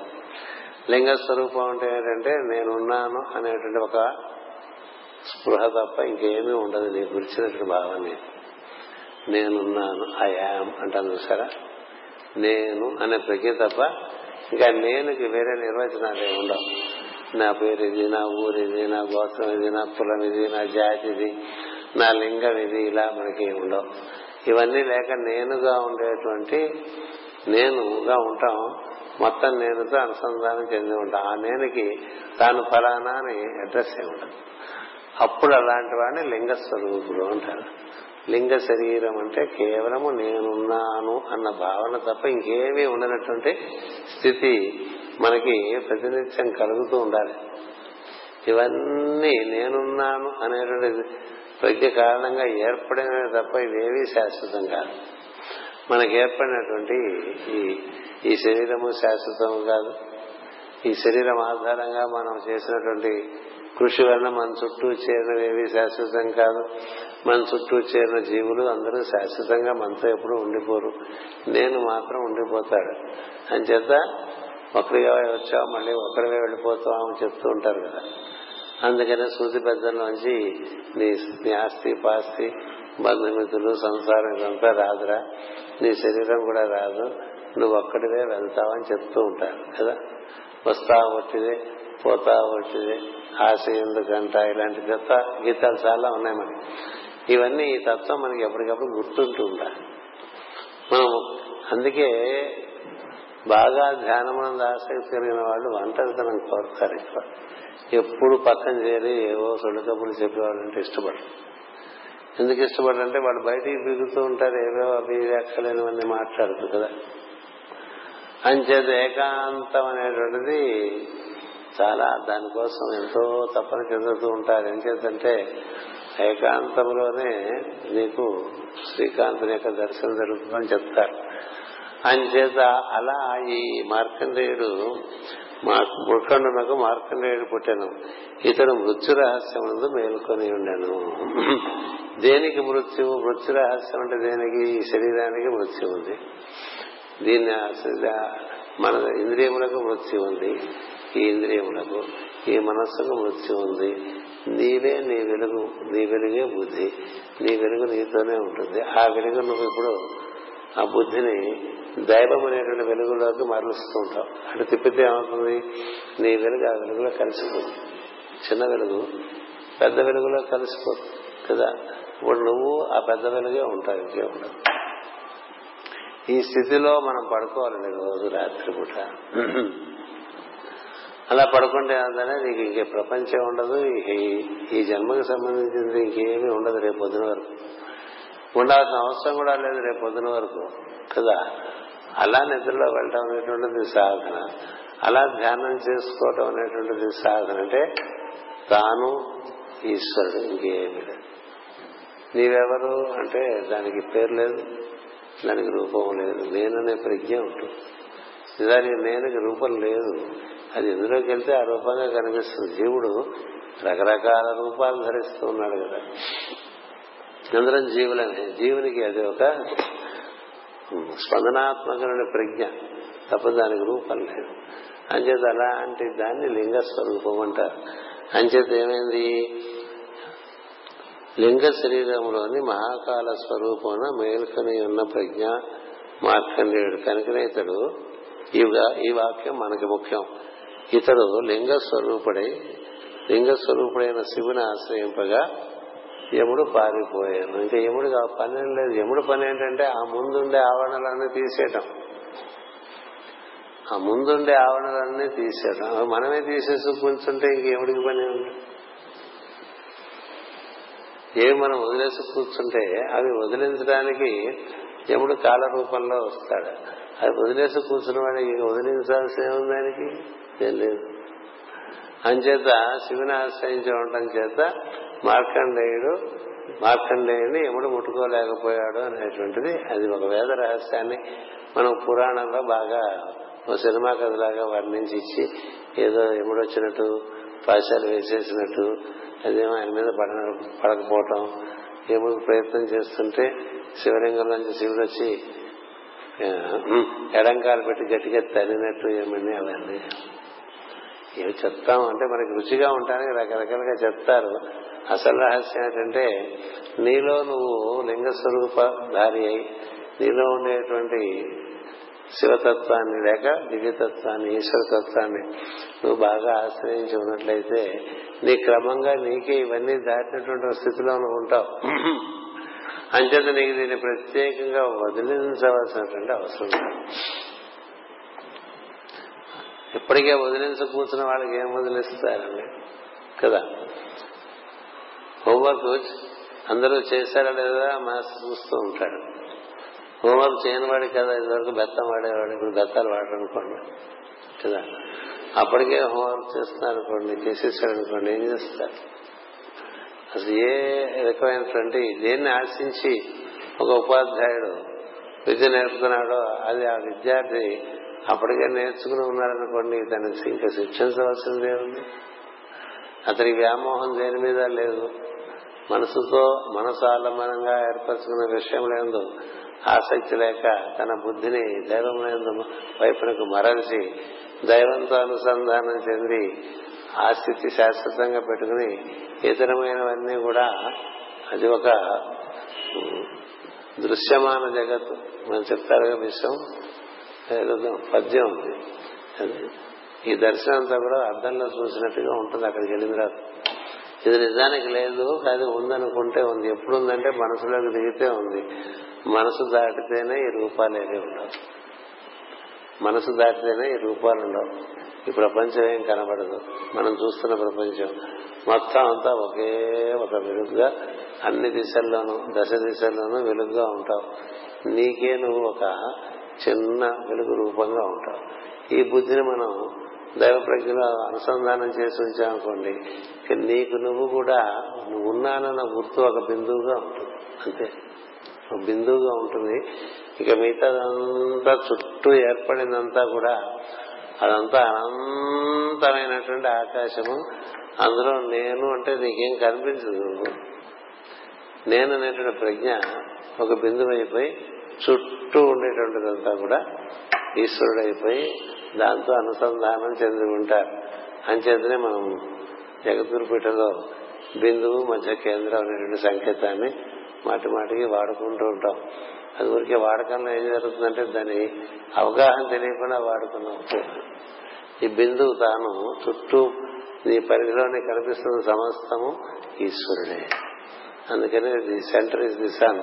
లింగ స్వరూపం అంటే ఏంటంటే నేనున్నాను అనేటువంటి ఒక స్పృహ తప్ప ఇంకేమీ ఉండదు. నీ గురించినటువంటి భావన నేనున్నాను ఐ యామ్ అంటాను చూసారా? నేను అనే ప్రజ్ఞ తప్ప ఇంకా నేనుకి వేరే నిర్వచనాలు ఉండవు. నా పేరు ఇది నా ఊరిది నా గోత్రం ఇది నా కులం ఇది నా జాతి ఇది నా లింగం ఇది ఇలా మనకి ఉండవు. ఇవన్నీ లేక నేనుగా ఉండేటువంటి నేనుగా ఉంటాం. మొత్తం నేనుతో అనుసంధానం చెంది ఉంటాం. ఆ నేనుకి తాను ఫలానా అని అడ్రస్ ఏ ఉండదు. అప్పుడు అలాంటి వాడిని లింగ స్వరూపుడు అంటారు. లింగ శరీరం అంటే కేవలము నేనున్నాను అన్న భావన తప్ప ఇంకేమీ ఉండనటువంటి స్థితి మనకి ప్రతినిత్యం కలుగుతూ ఉండాలి. ఇవన్నీ నేనున్నాను అనేటువంటి ప్రజ్ఞ కారణంగా ఏర్పడినవి తప్ప ఇవేవీ శాశ్వతం కాదు. మనకి ఏర్పడినటువంటి ఈ ఈ శరీరము శాశ్వతం కాదు. ఈ శరీరం ఆధారంగా మనం చేసినటువంటి కృషి వలన మన చుట్టూ చేరినవేవి శాశ్వతం కాదు. మన చుట్టూ చేరిన జీవులు అందరూ శాశ్వతంగా మనతో ఎప్పుడు ఉండిపోరు. నేను మాత్రం ఉండిపోతాడు. అంచేత ఒకరిగా వచ్చాం మళ్ళీ ఒకరివే వెళ్ళిపోతాం అని చెప్తూ ఉంటారు కదా. అందుకనే సూది పెద్దలోంచి నీ నీ ఆస్తి పాస్తి బంధుమిత్రులు సంసారం ఇదంతా రాదురా. నీ శరీరం కూడా రాదు. నువ్వు ఒక్కడివే వెళ్తావని చెప్తూ ఉంటారు కదా. వస్తా ఒట్టిదే పోతా ఒట్టిదే ఆశ ఎందుకంట ఇలాంటి గత గీతాలు చాలా ఉన్నాయి మనకి. ఇవన్నీ ఈ తత్వం మనకి ఎప్పటికప్పుడు గుర్తుంటూ ఉండాలి. మనం అందుకే బాగా ధ్యానమంద ఆసక్తి కలిగిన వాళ్ళు ఒంటరితనం కోరుతారు ఎక్కువ. ఎప్పుడు పక్కన చేరి ఏవో సొళ్ళు కబుర్లు చెప్పేవాళ్ళంటే ఇష్టపడరు. ఎందుకు ఇష్టపడంటే వాళ్ళు బయటికి దిగుతూ ఉంటారు ఏవేవో అవి వ్యాఖ్యలేనివన్నీ మాట్లాడుతూ కదా. అంచేత ఏకాంతం అనేటువంటిది చాలా దానికోసం ఎంతో తప్పన చెందుతూ ఉంటారు. ఏం చేతంటే ఏకాంతంలోనే నీకు శ్రీకాంతుని యొక్క దర్శనం జరుగుతుందని చెప్తారు. అంచేత అలా ఈ మార్కండేయుడు పుట్టండునకు మార్కండేయుడు పుట్టాను. ఇతడు మృత్యు రహస్యమునందు మేల్కొని ఉండాను. దేనికి మృత్యువు? మృత్యు రహస్యం అంటే దేనికి? ఈ శరీరానికి మృత్యు ఉంది. దీన్ని మన ఇంద్రియములకు మృత్యు ఉంది. ఈ ఇంద్రియములకు ఈ మనస్సుకు మృత్యు ఉంది. నీవే నీ వెలుగు నీ వెలుగే బుద్ధి. నీ వెలుగు నీతోనే ఉంటుంది. ఆ వెలుగు నువ్వు ఇప్పుడు ఆ బుద్ధిని దైవం అనేటువంటి వెలుగులోకి మరలుస్తూ ఉంటాం అటు తిప్పితే ఏమవుతుంది? నీ వెలుగు ఆ వెలుగులో కలిసిపోతుంది. చిన్న వెలుగు పెద్ద వెలుగులో కలిసిపోతుంది కదా? ఇప్పుడు నువ్వు ఆ పెద్ద వెలుగే ఉంటావు ఇంకే ఉండదు. ఈ స్థితిలో మనం పడుకోవాలండి రోజు రాత్రిపూట అలా పడుకుంటే అంతనే నీకు ఇంకే ప్రపంచం ఉండదు ఈ జన్మకు సంబంధించింది ఇంకేమీ ఉండదు రేపు పొద్దున వరకు. ఉండాల్సిన అవసరం కూడా లేదు రేపు పొద్దున వరకు కదా? అలా నిద్రలో వెళ్ళటం అనేటువంటిది సాధన. అలా ధ్యానం చేసుకోవటం అనేటువంటిది సాధన. అంటే తాను ఈశ్వరుడు ఇంకేమి లేదు. నీవెవరు అంటే దానికి పేరు లేదు దానికి రూపం లేదు. నేననే ప్రజ్ఞ ఉంటుంది నిజానికి నేనుకి రూపం లేదు. అది ఎందులోకి వెళ్తే ఆ రూపంగా కనిపిస్తుంది. జీవుడు రకరకాల రూపాలు ధరిస్తూ ఉన్నాడు కదా. అందరం జీవులనే జీవునికి అది ఒక స్పందనాత్మకమైన ప్రజ్ఞ. తప్ప దానికి రూపం లేదు. అంచేత అలాంటి దాన్ని లింగ స్వరూపం అంటారు. అంచేత ఏమైంది? లింగ శరీరంలోని మహాకాల స్వరూపమున మేల్కొని ఉన్న ప్రజ్ఞ మార్కండేయుడు కనుకనే ఇతడు ఈ వాక్యం మనకి ముఖ్యం. ఇతడు లింగ స్వరూపుడై లింగ స్వరూపుడైన శివుని ఆశ్రయింపగా యముడు పారిపోయాను ఇంకా యముడికి ఆ పని ఏం లేదు. యముడు పని ఏంటంటే ఆ ముందుండే ఆవరణలన్నీ తీసేయటం. ఆ ముందుండే ఆవరణలన్నీ తీసేయటం. మనమే తీసేసి కూర్చుంటే ఇంక ఎవడికి పని ఉంది ఏవి మనం వదిలేసి కూర్చుంటే అవి వదిలించడానికి యముడు కాల రూపంలో వస్తాడు. అది వదిలేసి కూర్చున్న వాడికి ఇంక వదిలించాల్సిన ఏముంది దానికి ఏం లేదు. అంచేత శివుని ఆశ్రయించి ఉండటం చేత మార్కండేయుడు మార్కండేయుని ఎముడు ముట్టుకోలేకపోయాడు అనేటువంటిది అది ఒక వేద రహస్యాన్ని మనం పురాణంలో బాగా ఒక సినిమా కథలాగా వర్ణించి ఇచ్చి ఏదో ఎముడు వచ్చినట్టు పాశాలు వేసేసినట్టు అదేమో ఆయన మీద పడ పడకపోవటం ఎముడు ప్రయత్నం చేస్తుంటే శివలింగం నుంచి శివుడు వచ్చి ఎడంకాలు పెట్టి గట్టిగా తరినట్టు ఏమని అవన్నీ ఏమి చెప్తాం అంటే మనకి రుచిగా ఉంటానికి రకరకాలుగా చెప్తారు. అసలు రహస్యం ఏంటంటే నీలో నువ్వు లింగ స్వరూపధారి అయి నీలో ఉండేటువంటి శివతత్వాన్ని లేక దివ్యతత్వాన్ని ఈశ్వరతత్వాన్ని నువ్వు బాగా ఆశ్రయించి ఉన్నట్లయితే నీ క్రమంగా నీకే ఇవన్నీ దాటినటువంటి స్థితిలో నువ్వు ఉంటావు. అంచేత నీకు దీన్ని ప్రత్యేకంగా వదిలించవలసినటువంటి అవసరం ఇప్పటికే వదిలించ కూర్చున్న వాళ్ళకి ఏం వదిలిస్తారండి? కదా? హోంవర్క్ అందరూ చేశారా లేదా మాస్టర్ చూస్తూ ఉంటాడు. హోంవర్క్ చేయని వాడి కదా ఇదివరకు బెత్తం వాడేవాడు ఇప్పుడు బెత్తాలు వాడనుకోండి కదా? అప్పటికే హోంవర్క్ చేస్తున్నారు అనుకోండి చేసేసాడు అనుకోండి ఏం చేస్తారు? అసలు ఏ రకమైనటువంటి దేన్ని ఆశించి ఒక ఉపాధ్యాయుడు విద్య నేర్పుతున్నాడో అది ఆ విద్యార్థి అప్పటికే నేర్చుకుని ఉన్నారనుకోండి తనకి ఇంకా శిక్షించవలసిందే ఉంది అతనికి వ్యామోహం దేని మీద లేదు. మనసుతో మనసు ఆలంబనంగా ఏర్పరచుకున్న విషయం లేదు ఆసక్తి లేక తన బుద్ధిని దైవం వైపునకు మరల్చి దైవంతో అనుసంధానం చెంది ఆ స్థితి శాశ్వతంగా పెట్టుకుని ఇతరమైనవన్నీ కూడా అది ఒక దృశ్యమాన జగత్తు. మనం చెప్తారుగా విషయం పద్యం ఉంది ఈ దర్శనం అంతా కూడా అర్థంలో చూసినట్టుగా ఉంటుంది అక్కడికి వెళ్ళిన తర్వాత. ఇది నిజానికి లేదు కాదు ఉందనుకుంటే ఉంది. ఎప్పుడు ఉందంటే మనసులోకి దిగితే ఉంది. మనసు దాటితేనే ఈ రూపాలు ఏవి ఉండవు. మనసు దాటితేనే ఈ రూపాలు ఉండవు. ఈ ప్రపంచం ఏం కనబడదు. మనం చూస్తున్న ప్రపంచం మొత్తం అంతా ఒకే ఒక వెలుగుగా అన్ని దిశల్లోనూ దశ దిశల్లోనూ వెలుగుగా ఉంటావు. నీకే నువ్వు ఒక చిన్న వెలుగు రూపంగా ఉంటావు. ఈ బుద్ధిని మనం దైవ ప్రజ్ఞలో అనుసంధానం చేసి ఉంచామనుకోండి నీకు నువ్వు కూడా నువ్వు ఉన్నానన్న గుర్తు ఒక బిందువుగా ఉంటుంది. అంతే. ఒక బిందువుగా ఉంటుంది. ఇక మిగతాదంతా చుట్టూ ఏర్పడిందంతా కూడా అదంతా అనంతమైనటువంటి ఆకాశము. అందులో నేను అంటే నీకేం కనిపించదు నేను అనేటువంటి ప్రజ్ఞ ఒక బిందువు అయిపోయి చుట్టూ ఉండేటువంటిదంతా కూడా ఈశ్వరుడు అయిపోయి దాంతో అనుసంధానం చెంది ఉంటారు అంచేతనే మనం జగద్గురుపీఠలో బిందువు మధ్య కేంద్రం అనేటువంటి సంకేతాన్ని మాటి మాటికి వాడుకుంటూ ఉంటాం. అది ఊరికే వాడకంలో ఏం జరుగుతుందంటే దాని అవగాహన తెలియకుండా వాడుకున్నాం. ఈ బిందువు తాను చుట్టూ నీ పరిధిలోనే కనిపిస్తున్న సమస్తము ఈశ్వరుడే. అందుకనే the centre is the son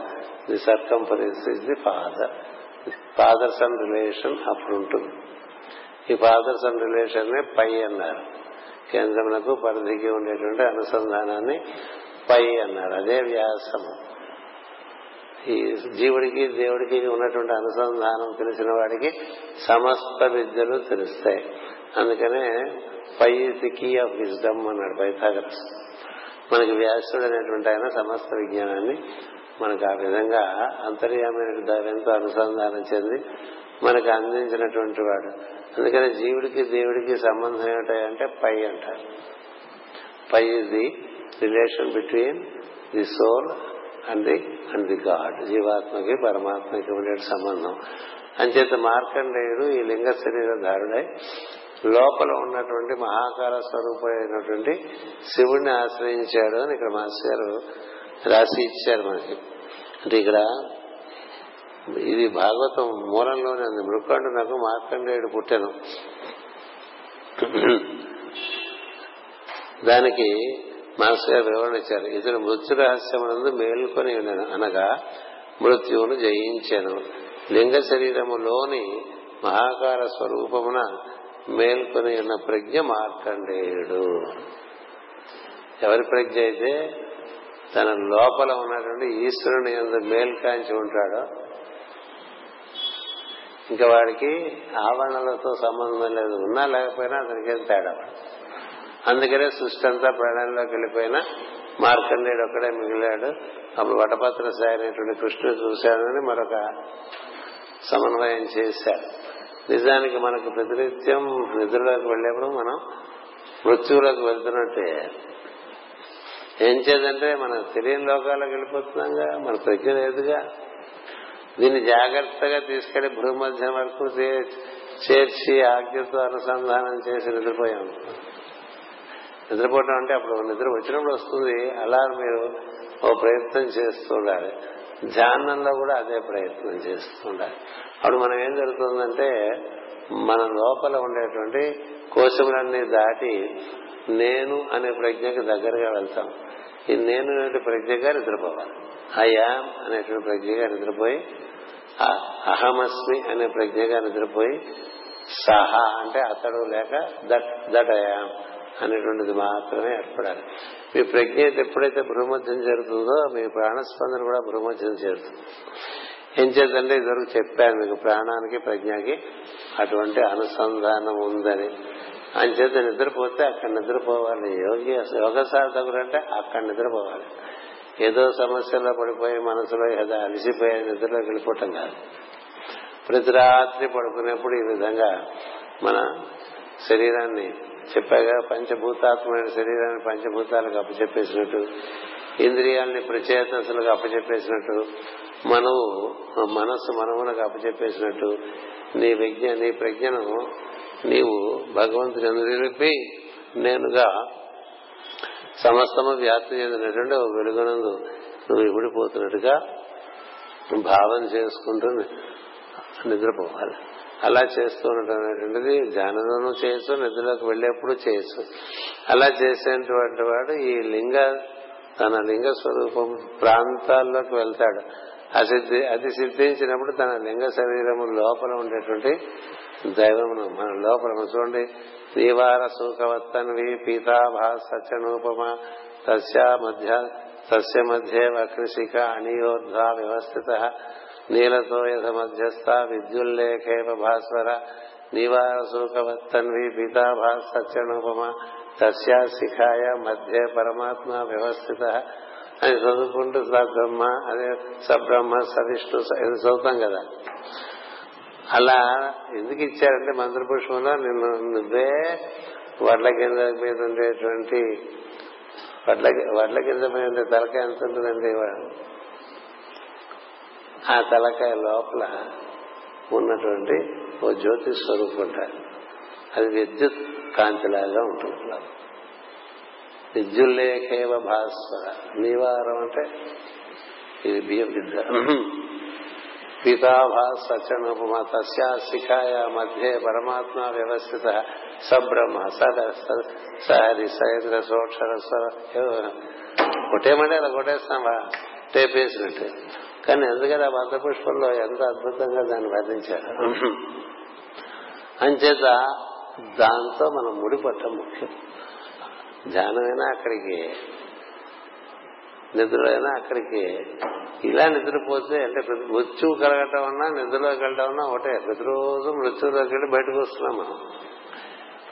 the circumference is the father. Father son relation అప్పుడు ఉంటుంది. ఈ ఫాదర్ సన్ రిలేషన్ నే పై అన్నారు. కేంద్రములకు పరిధికి ఉండేటువంటి అనుసంధానాన్ని పై అన్నారు. అదే వ్యాసము. ఈ జీవుడికి దేవుడికి ఉన్నటువంటి అనుసంధానం తెలిసిన వాడికి సమస్త విద్యలు తెలుస్తాయి. అందుకనే pi the key of wisdom అన్నాడు పైథాగరస్. మనకి వ్యాసుడు అనేటువంటి ఆయన సమస్త విజ్ఞానాన్ని మనకు ఆ విధంగా అంతర్యామైన దైవంతో అనుసంధానం చెంది మనకు అందించినటువంటి వాడు. అందుకని జీవుడికి దేవుడికి సంబంధం ఏమిటంటే పై అంటారు. Pi is the relation between the soul and the and the God జీవాత్మకి పరమాత్మకి ఉండే సంబంధం. అంచేత మార్కండేయుడు ఈ లింగ శరీరధారుడై లోపల ఉన్నటువంటి మహాకార స్వరూపమైనటువంటి శివుణ్ణి ఆశ్రయించాడు అని ఇక్కడ మాస్టర్ గారు రాసి ఇచ్చారు మనకి. అంటే ఇక్కడ ఇది భాగవతం మూలంలోనే ఉంది. మృకండు నాకు మార్కండేయుడు పుట్టాను. దానికి మాస్టర్ గారు వివరణ ఇచ్చారు. ఇతను మృత్యు రహస్యమునందు మేల్కొని ఉన్నాను అనగా మృత్యువును జయించాను. లింగ శరీరములోని మహాకార స్వరూపమున మేల్కొని ఉన్న ప్రజ్ఞ మార్కండేయుడు. ఎవరి ప్రజ్ఞ అయితే? తన లోపల ఉన్నటువంటి ఈశ్వరుని ఎందు మేల్కాంచి ఉంటాడో ఇంకా వాడికి ఆవరణలతో సంబంధం లేదు. ఉన్నా లేకపోయినా అతనికి తేడా? అందుకనే సృష్టి అంతా ప్రాణంలోకి వెళ్ళిపోయినా మార్కండేయుడు ఒక్కడే మిగిలాడు. అప్పుడు వటపత్ర సాయి అనేటువంటి కృష్ణుడు చూశాడని మరొక సమన్వయం చేశాడు. నిజానికి మనకు ప్రతినిత్యం నిద్రలోకి వెళ్ళేప్పుడు మనం మృత్యువులోకి వెళ్తున్నట్టే. ఏం చేదంటే మనం తెలియని లోకాలకు వెళ్ళిపోతున్నాంగా మన ప్రజ్ఞ లేదుగా. దీన్ని జాగ్రత్తగా తీసుకెళ్ళి భూమధ్యం వరకు చేర్చి ఆజ్ఞతో అనుసంధానం చేసి నిద్రపోయాం. నిద్రపోవటం అంటే అప్పుడు నిద్ర వచ్చినప్పుడు వస్తుంది. అలా మీరు ఓ ప్రయత్నం చేస్తూ ఉండాలి. ధ్యానంలో కూడా అదే ప్రయత్నం చేస్తూ ఉండాలి. అప్పుడు మనం ఏం జరుగుతుందంటే మన లోపల ఉండేటువంటి కోశములన్నీ దాటి నేను అనే ప్రజ్ఞకి దగ్గరగా వెళ్తాం. ఈ నేను అనే ప్రజ్ఞగా నిద్రపోవాలి. అయాం అనేటువంటి ప్రజ్ఞగా నిద్రపోయి అహమస్మి అనే ప్రజ్ఞగా నిద్రపోయి సహా అంటే అతడు లేక దట్ దట్ అయాం అనేటువంటిది మాత్రమే ఏర్పడాలి. మీ ప్రజ్ఞ ఎప్పుడైతే భూమధ్యం చేరుతుందో మీ ప్రాణస్పందన కూడా భూమధ్యం చేరుతుంది. ఏం చేద్దంటే ఇదివరకు చెప్పాను మీకు ప్రాణానికి ప్రజ్ఞకి అటువంటి అనుసంధానం ఉందని. అంచేత నిద్రపోతే అక్కడ నిద్రపోవాలి. యోగి యోగ సాధకుడు అంటే అక్కడ నిద్రపోవాలి. ఏదో సమస్యలో పడిపోయి మనసులో ఏదో అలసిపోయి నిద్రలోకి వెళ్ళిపోవటం కాదు. ప్రతి రాత్రి పడుకునేప్పుడు ఈ విధంగా మన శరీరాన్ని చెప్పాగా పంచభూతాత్మైన శరీరాన్ని పంచభూతాలకు అప్పచెప్పేసినట్టు ఇంద్రియాలని ప్రచేతసులకు అప్పచెప్పేసినట్టు మనవు మనస్సు మనవులకు అప్పచెప్పేసినట్టు నీ విజ్ఞ నీ ప్రజ్ఞను నీవు భగవంతుని నిలిపి నేనుగా సమస్తము వ్యాప్తి చెందినటువంటి ఒక వెలుగునందు నువ్వు ఇమిడిపోతున్నట్టుగా భావన చేసుకుంటూ నిద్రపోవాలి. అలా చేస్తూ ఉండటం అనేటువంటిది ధ్యానంలోనూ చేయొచ్చు నిద్రలోకి వెళ్ళేప్పుడు చేయొచ్చు. అలా చేసేటువంటి వాడు ఈ లింగ తన లింగ స్వరూపం ప్రాంతాల్లోకి వెళ్తాడు. అసిద్ధి అది సిద్ధించినప్పుడు తన లింగ శరీరము లోపల ఉండేటువంటి దైవమును మన లోపల చూడండి శ్రీవార సూకవత్తన్వి పీతాభా సచనూపమ తస్య మధ్య తస్య మధ్యే వక్రిషిక అనియోర్ధ వ్యవస్థిత నీలతో యథ మధ్యస్థ విద్యుల్లేఖేవ భాస్వర నివార సూకవత్తన్వి పీతాభా సత్యనూపమ తస్యా శిఖాయ మధ్య పరమాత్మ వ్యవస్థిత అని చదువుకుంటూ సబ్రహ్మ అదే సబ్రహ్మ సవిష్ణు ఇది చదువుతాం కదా। అలా ఎందుకు ఇచ్చారంటే మంత్రపుష్పంలో నిన్ను నువ్వే వడ్ల కింద మీద ఉండేటువంటి వడ్ల వడ్ల కింద మీద ఉండే తలకాయ ఎంత ఉంటుందండి ఆ తలకాయ లోపల ఉన్నటువంటి ఓ జ్యోతి స్వరూపం ఉంటారు అది విద్యుత్ కాంతిలాగా ఉంటుంది. విద్యుల్లేఖేవ భాస్వర. నివారం అంటే ఇది బియ్యం విద్య పితాభా సచనుపమ తస్యా శిఖాయ మధ్య పరమాత్మ వ్యవస్థిత సబ్రహ్మ సహరి సైంద్ర సోక్షర కొట్టేమంటే అలా కొట్టేస్తావా టేపేసినట్టు కానీ ఎందుకని ఆ మంత్రపుష్పంలో ఎంత అద్భుతంగా దాన్ని వర్ణించారు? అంచేత దాంతో మనం ముడిపట్టం ముఖ్యం. ధ్యానమైనా అక్కడికి నిద్రలైనా అక్కడికి ఇలా నిద్రపోతే అంటే మృత్యువు కలగటం అన్నా నిద్రలోకి వెళ్ళటం అన్నా ఒకటే. ప్రతిరోజు మృత్యులోకి వెళ్ళి బయటకు వస్తున్నాం మనం.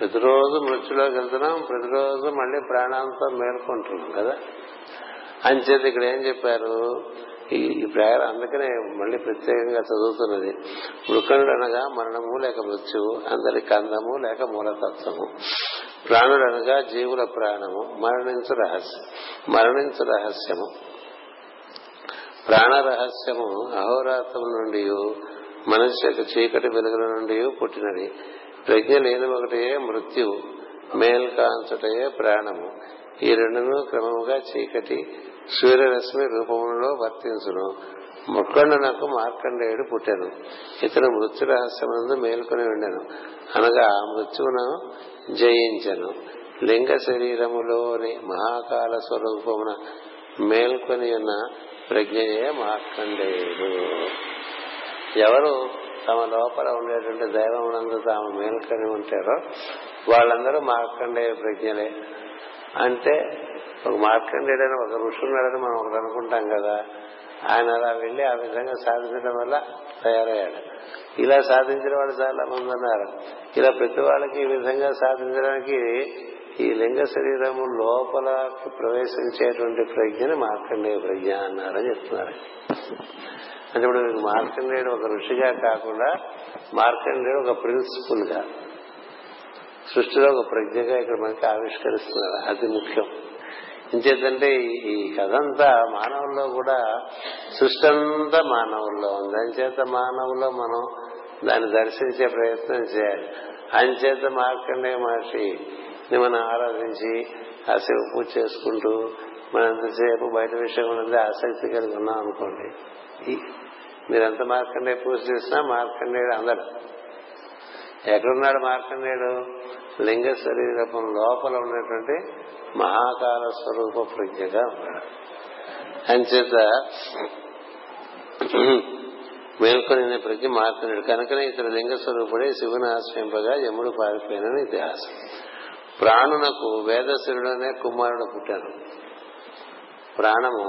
ప్రతిరోజు మృత్యులోకి వెళ్తున్నాం ప్రతిరోజు మళ్ళీ ప్రాణాంతో మేల్కొంటున్నాం కదా. అంచేది ఇక్కడ ఏం చెప్పారు? ఈ ప్రేయర్ అందుకనే మళ్ళీ ప్రత్యేకంగా చదువుతున్నది. మృకనుడు అనగా మరణము లేక మృత్యువు అందరి కందము లేక మూలతత్వము. ప్రాణుడు అనగా జీవుల ప్రాణము మరణించు రహస్యం మరణించు రహస్యము. ప్రాణ రహస్యము అహోరాత్రం నుండి మనిషి యొక్క చీకటి వెలుగుల నుండి పుట్టినది. ప్రజ్ఞ లేని ఒకటే మృత్యువు మేల్కాంచుటయే ప్రాణము. ఈ రెండును క్రమముగా చీకటి సూర్యరశ్మి రూపంలో వర్తించును. ముక్కండునకు మార్కండేయుడు పుట్టాను. ఇతను మృత్యు రహస్యమందు మేల్కొని ఉండెను. అనగా మృత్యువును జయించను. లింగ శరీరములోని మహాకాల స్వరూపమున మేల్కొని ఉన్న ప్రజ్ఞయే మార్కండేయుడు. ఎవరు తమ లోపల ఉండేటువంటి దైవమునందు తాము మేల్కొని ఉంటారో వాళ్ళందరూ మార్కండేయ ప్రజ్ఞలే. అంటే ఒక మార్కండేయుడని ఒక ఋషి ఉన్నాడని మనం ఒకటి అనుకుంటాం కదా. ఆయన అలా వెళ్ళి ఆ విధంగా సాధించడం వల్ల తయారయ్యాడు. ఇలా సాధించిన వాళ్ళు చాలా మంది ఉన్నారు. ఇలా ప్రతి వాళ్ళకి ఈ విధంగా సాధించడానికి ఈ లింగ శరీరము లోపలకి ప్రవేశించేటువంటి ప్రజ్ఞని మార్కండేయ ప్రజ్ఞ అన్నారని చెప్తున్నారు. అంటే ఇప్పుడు మార్కండేయుడు ఒక ఋషిగా కాకుండా మార్కండేయుడు ఒక ప్రిన్సిపుల్గా సృష్టిలో ఒక ప్రజ్ఞగా ఇక్కడ మనకి ఆవిష్కరిస్తున్నారు. అది ముఖ్యం. ఇంచేతంటే ఈ కథంతా మానవుల్లో కూడా సృష్టి అంతా మానవుల్లో ఉంది. అంచేత మానవుల్లో మనం దాన్ని దర్శించే ప్రయత్నం చేయాలి. అంచేత మార్కండే మహర్షి మనం ఆరాధించి ఆ శివ పూజ చేసుకుంటూ మనం ఎంతసేపు బయట విషయం ఆసక్తి కలిగి ఉన్నాం అనుకోండి. మీరెంత మార్కండే పూజ చేసినా మార్కండేయుడు అందడు. ఎక్కడున్నాడు మార్కండేయుడు? లింగ శరీరపం లోపల ఉన్నటువంటి మహాకాల స్వరూప ప్రజ్ఞగా ఉన్నాడు అంచేత మేల్కొని ప్రజ్ఞ మారుతున్నాడు. కనుకనే ఇతడు లింగ స్వరూపుడే శివుని ఆశ్రయింపగా యముడు పారిపోయినని ఇతిహాసం. ప్రాణునకు వేదశిరుడనే కుమారుడు పుట్టాను ప్రాణము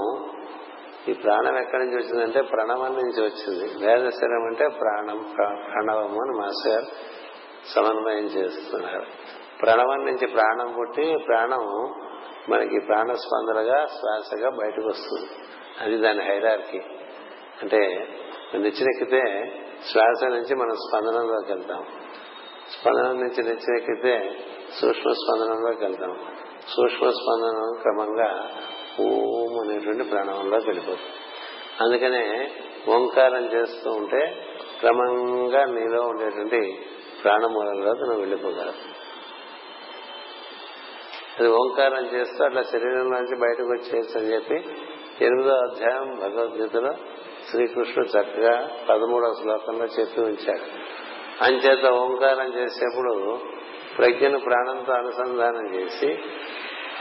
ఈ ప్రాణం ఎక్కడి నుంచి వచ్చిందంటే ప్రణవం నుంచి వచ్చింది. వేదశరం అంటే ప్రాణం ప్రణవము అని మాస్టర్ గారు సమన్వయం చేస్తున్నారు. ప్రణవం నుంచి ప్రాణం పుట్టి ప్రాణం మనకి ప్రాణస్పందనగా శ్వాసగా బయటకు వస్తుంది. అది దాని హైరార్కి. అంటే నిచ్చినెక్కితే శ్వాస నుంచి మనం స్పందనంలోకి వెళ్తాం. స్పందనం నుంచి నిచ్చినెక్కితే సూక్ష్మ స్పందనంలోకి వెళ్తాం. సూక్ష్మ స్పందనం క్రమంగా ఓం అనేటువంటి ప్రాణంలోకి వెళ్ళిపోతుంది. అందుకనే ఓంకారం చేస్తూ ఉంటే క్రమంగా నీలో ఉండేటువంటి ప్రాణమూలంలోకి నువ్వు వెళ్ళిపోగలవు అది ఓంకారం చేస్తూ అట్లా శరీరంలోంచి బయటకు వచ్చేసి అని చెప్పి ఎనిమిదో అధ్యాయం భగవద్గీతలో శ్రీకృష్ణుడు చక్కగా పదమూడవ శ్లోకంలో చెప్పి ఉంచాడు. అంచేత ఓంకారం చేసేప్పుడు ప్రజ్ఞను ప్రాణంతో అనుసంధానం చేసి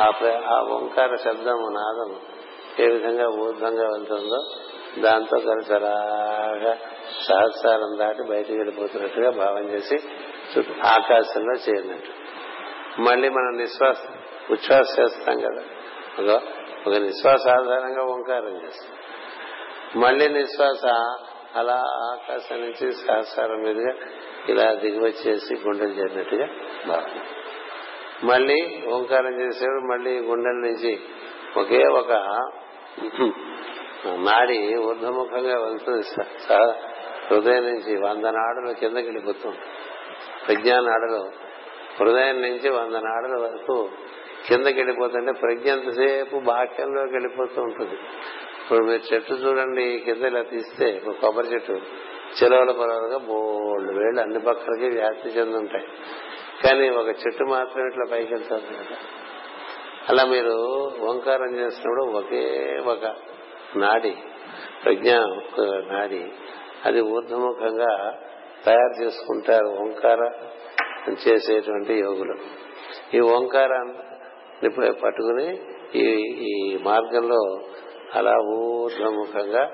ఆ ఓంకార శబ్దము నాదం ఏ విధంగా ఊర్ధ్వంగా వెళ్తుందో దాంతో కలిసి అలాగా సహస్రాలను దాటి బయటికి వెళ్ళిపోతున్నట్టుగా భావం చేసి ఆకాశంలో చేరినట్టు. మళ్ళీ మనం నిశ్వాస ఉచ్ఛ్వాస చేస్తాం కదా. ఒక నిశ్వాస ఆధారంగా ఓంకారం చేస్తాం. మళ్ళీ నిశ్వాస అలా ఆకాశం నుంచి సహస్రారం మీదుగా ఇలా దిగువచ్చేసి గుండెలు చేరినట్టుగా భావన మళ్ళీ ఓంకారం చేసేవాడు మళ్ళీ గుండెల నుంచి ఒకే ఒక నాడి ఊర్ధముఖంగా వెళ్తుంది. హృదయం నుంచి వంద నాడులు కిందకి వెళ్ళిపోతుంది ప్రజ్ఞానాడులు హృదయం నుంచి వంద నాడుల వరకు కిందకి వెళ్ళిపోతుంటే ప్రజ్ఞ ఎంతసేపు బాక్యంలోకి వెళ్ళిపోతూ ఉంటుంది. ఇప్పుడు మీరు చెట్టు చూడండి కింద ఇలా తీస్తే ఇప్పుడు కొబ్బరి చెట్టు చెలవల పొలవలుగా బోల్డ్ వేళ్ళు అన్ని పక్కలకి వ్యాప్తి చెంది ఉంటాయి కానీ ఒక చెట్టు మాత్రం ఇట్లా పైకి వెళ్తుంది కదా. అలా మీరు ఓంకారం చేసినప్పుడు ఒకే ఒక నాడి ప్రజ్ఞ నాడి అది ఊర్ధముఖంగా తయారు చేసుకుంటారు ఓంకార చేసేటువంటి యోగులు. ఈ ఓంకారాన్ని పట్టుకుని ఈ ఈ మార్గంలో అలా ఊర్ధముఖంగా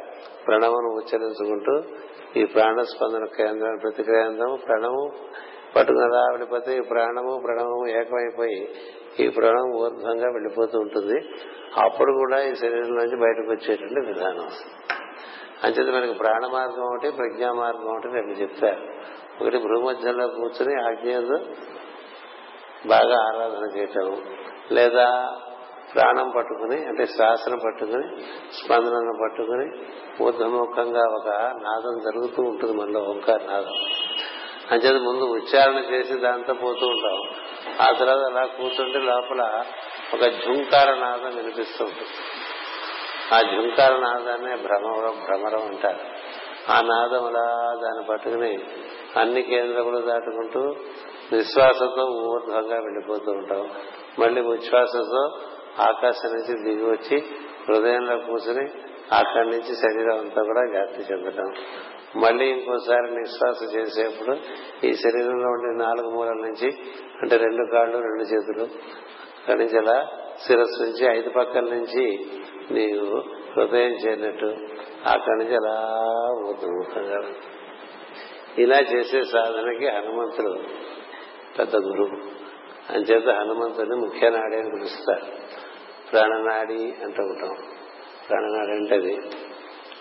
ప్రణవను ఉచ్చరించుకుంటూ ఈ ప్రాణస్పందన కేంద్రం ప్రతి కేంద్రం ప్రణవం పట్టుకుని వెళ్ళిపోతే ఈ ప్రాణము ప్రణవము ఏకమైపోయి ఈ ప్రాణం ఊర్ధ్వంగా వెళ్ళిపోతూ ఉంటుంది. అప్పుడు కూడా ఈ శరీరం నుంచి బయటకు వచ్చేటువంటి విధానం. అంచేది మనకి ప్రాణ మార్గం ఒకటి ప్రజ్ఞా మార్గం ఒకటి రెండు చెప్తారు. ఒకటి భూమధ్యంలో కూర్చుని ఆజ్ఞలు బాగా ఆరాధన చేయటం లేదా ప్రాణం పట్టుకుని అంటే శ్వాసను పట్టుకుని స్పందనను పట్టుకుని ఊర్ధముఖంగా ఒక నాదం జరుగుతూ ఉంటుంది మనలో ఓంకార నాదం. అంచేది ముందు ఉచ్చారణ చేసి దాంతో పోతూ ఉంటాం. ఆ తర్వాత అలా కూర్చుంటే లోపల ఒక ఝుంకార నాదం వినిపిస్తూ ఉంటుంది. ఆ ఝుంకార నాదాన్ని భ్రమరం భ్రమరం అంటారు. ఆ నాదములా దాన్ని పట్టుకుని అన్ని కేంద్రములు దాటుకుంటూ నిశ్వాసంతో ఊర్ధ్వంగా వెళ్ళిపోతూ ఉంటాం. మళ్ళీ ఉచ్ఛ్వాసంతో ఆకాశం నుంచి దిగి వచ్చి హృదయంలో కూర్చుని అక్కడి నుంచి శరీరం అంతా కూడా వ్యాప్తి చెందటం మళ్ళీ ఇంకోసారి నిశ్వాస చేసేప్పుడు ఈ శరీరంలో ఉండే నాలుగు మూలల నుంచి అంటే రెండు కాళ్ళు రెండు చేతులు అక్కడి నుంచి అలా శిరస్సు నుంచి ఐదు పక్కల నుంచి నీవు హృదయం చేరినట్టు అక్కడి నుంచి అలా ఊతముఖంగా ఇలా చేసే సాధనకి హనుమంతుడు పెద్ద గురువు. అంచేత హనుమంతుడిని ముఖ్య నాడి అని పిలుస్తారు. ప్రాణనాడి అంటూ ఉంటాం. ప్రాణనాడి అంటే అది.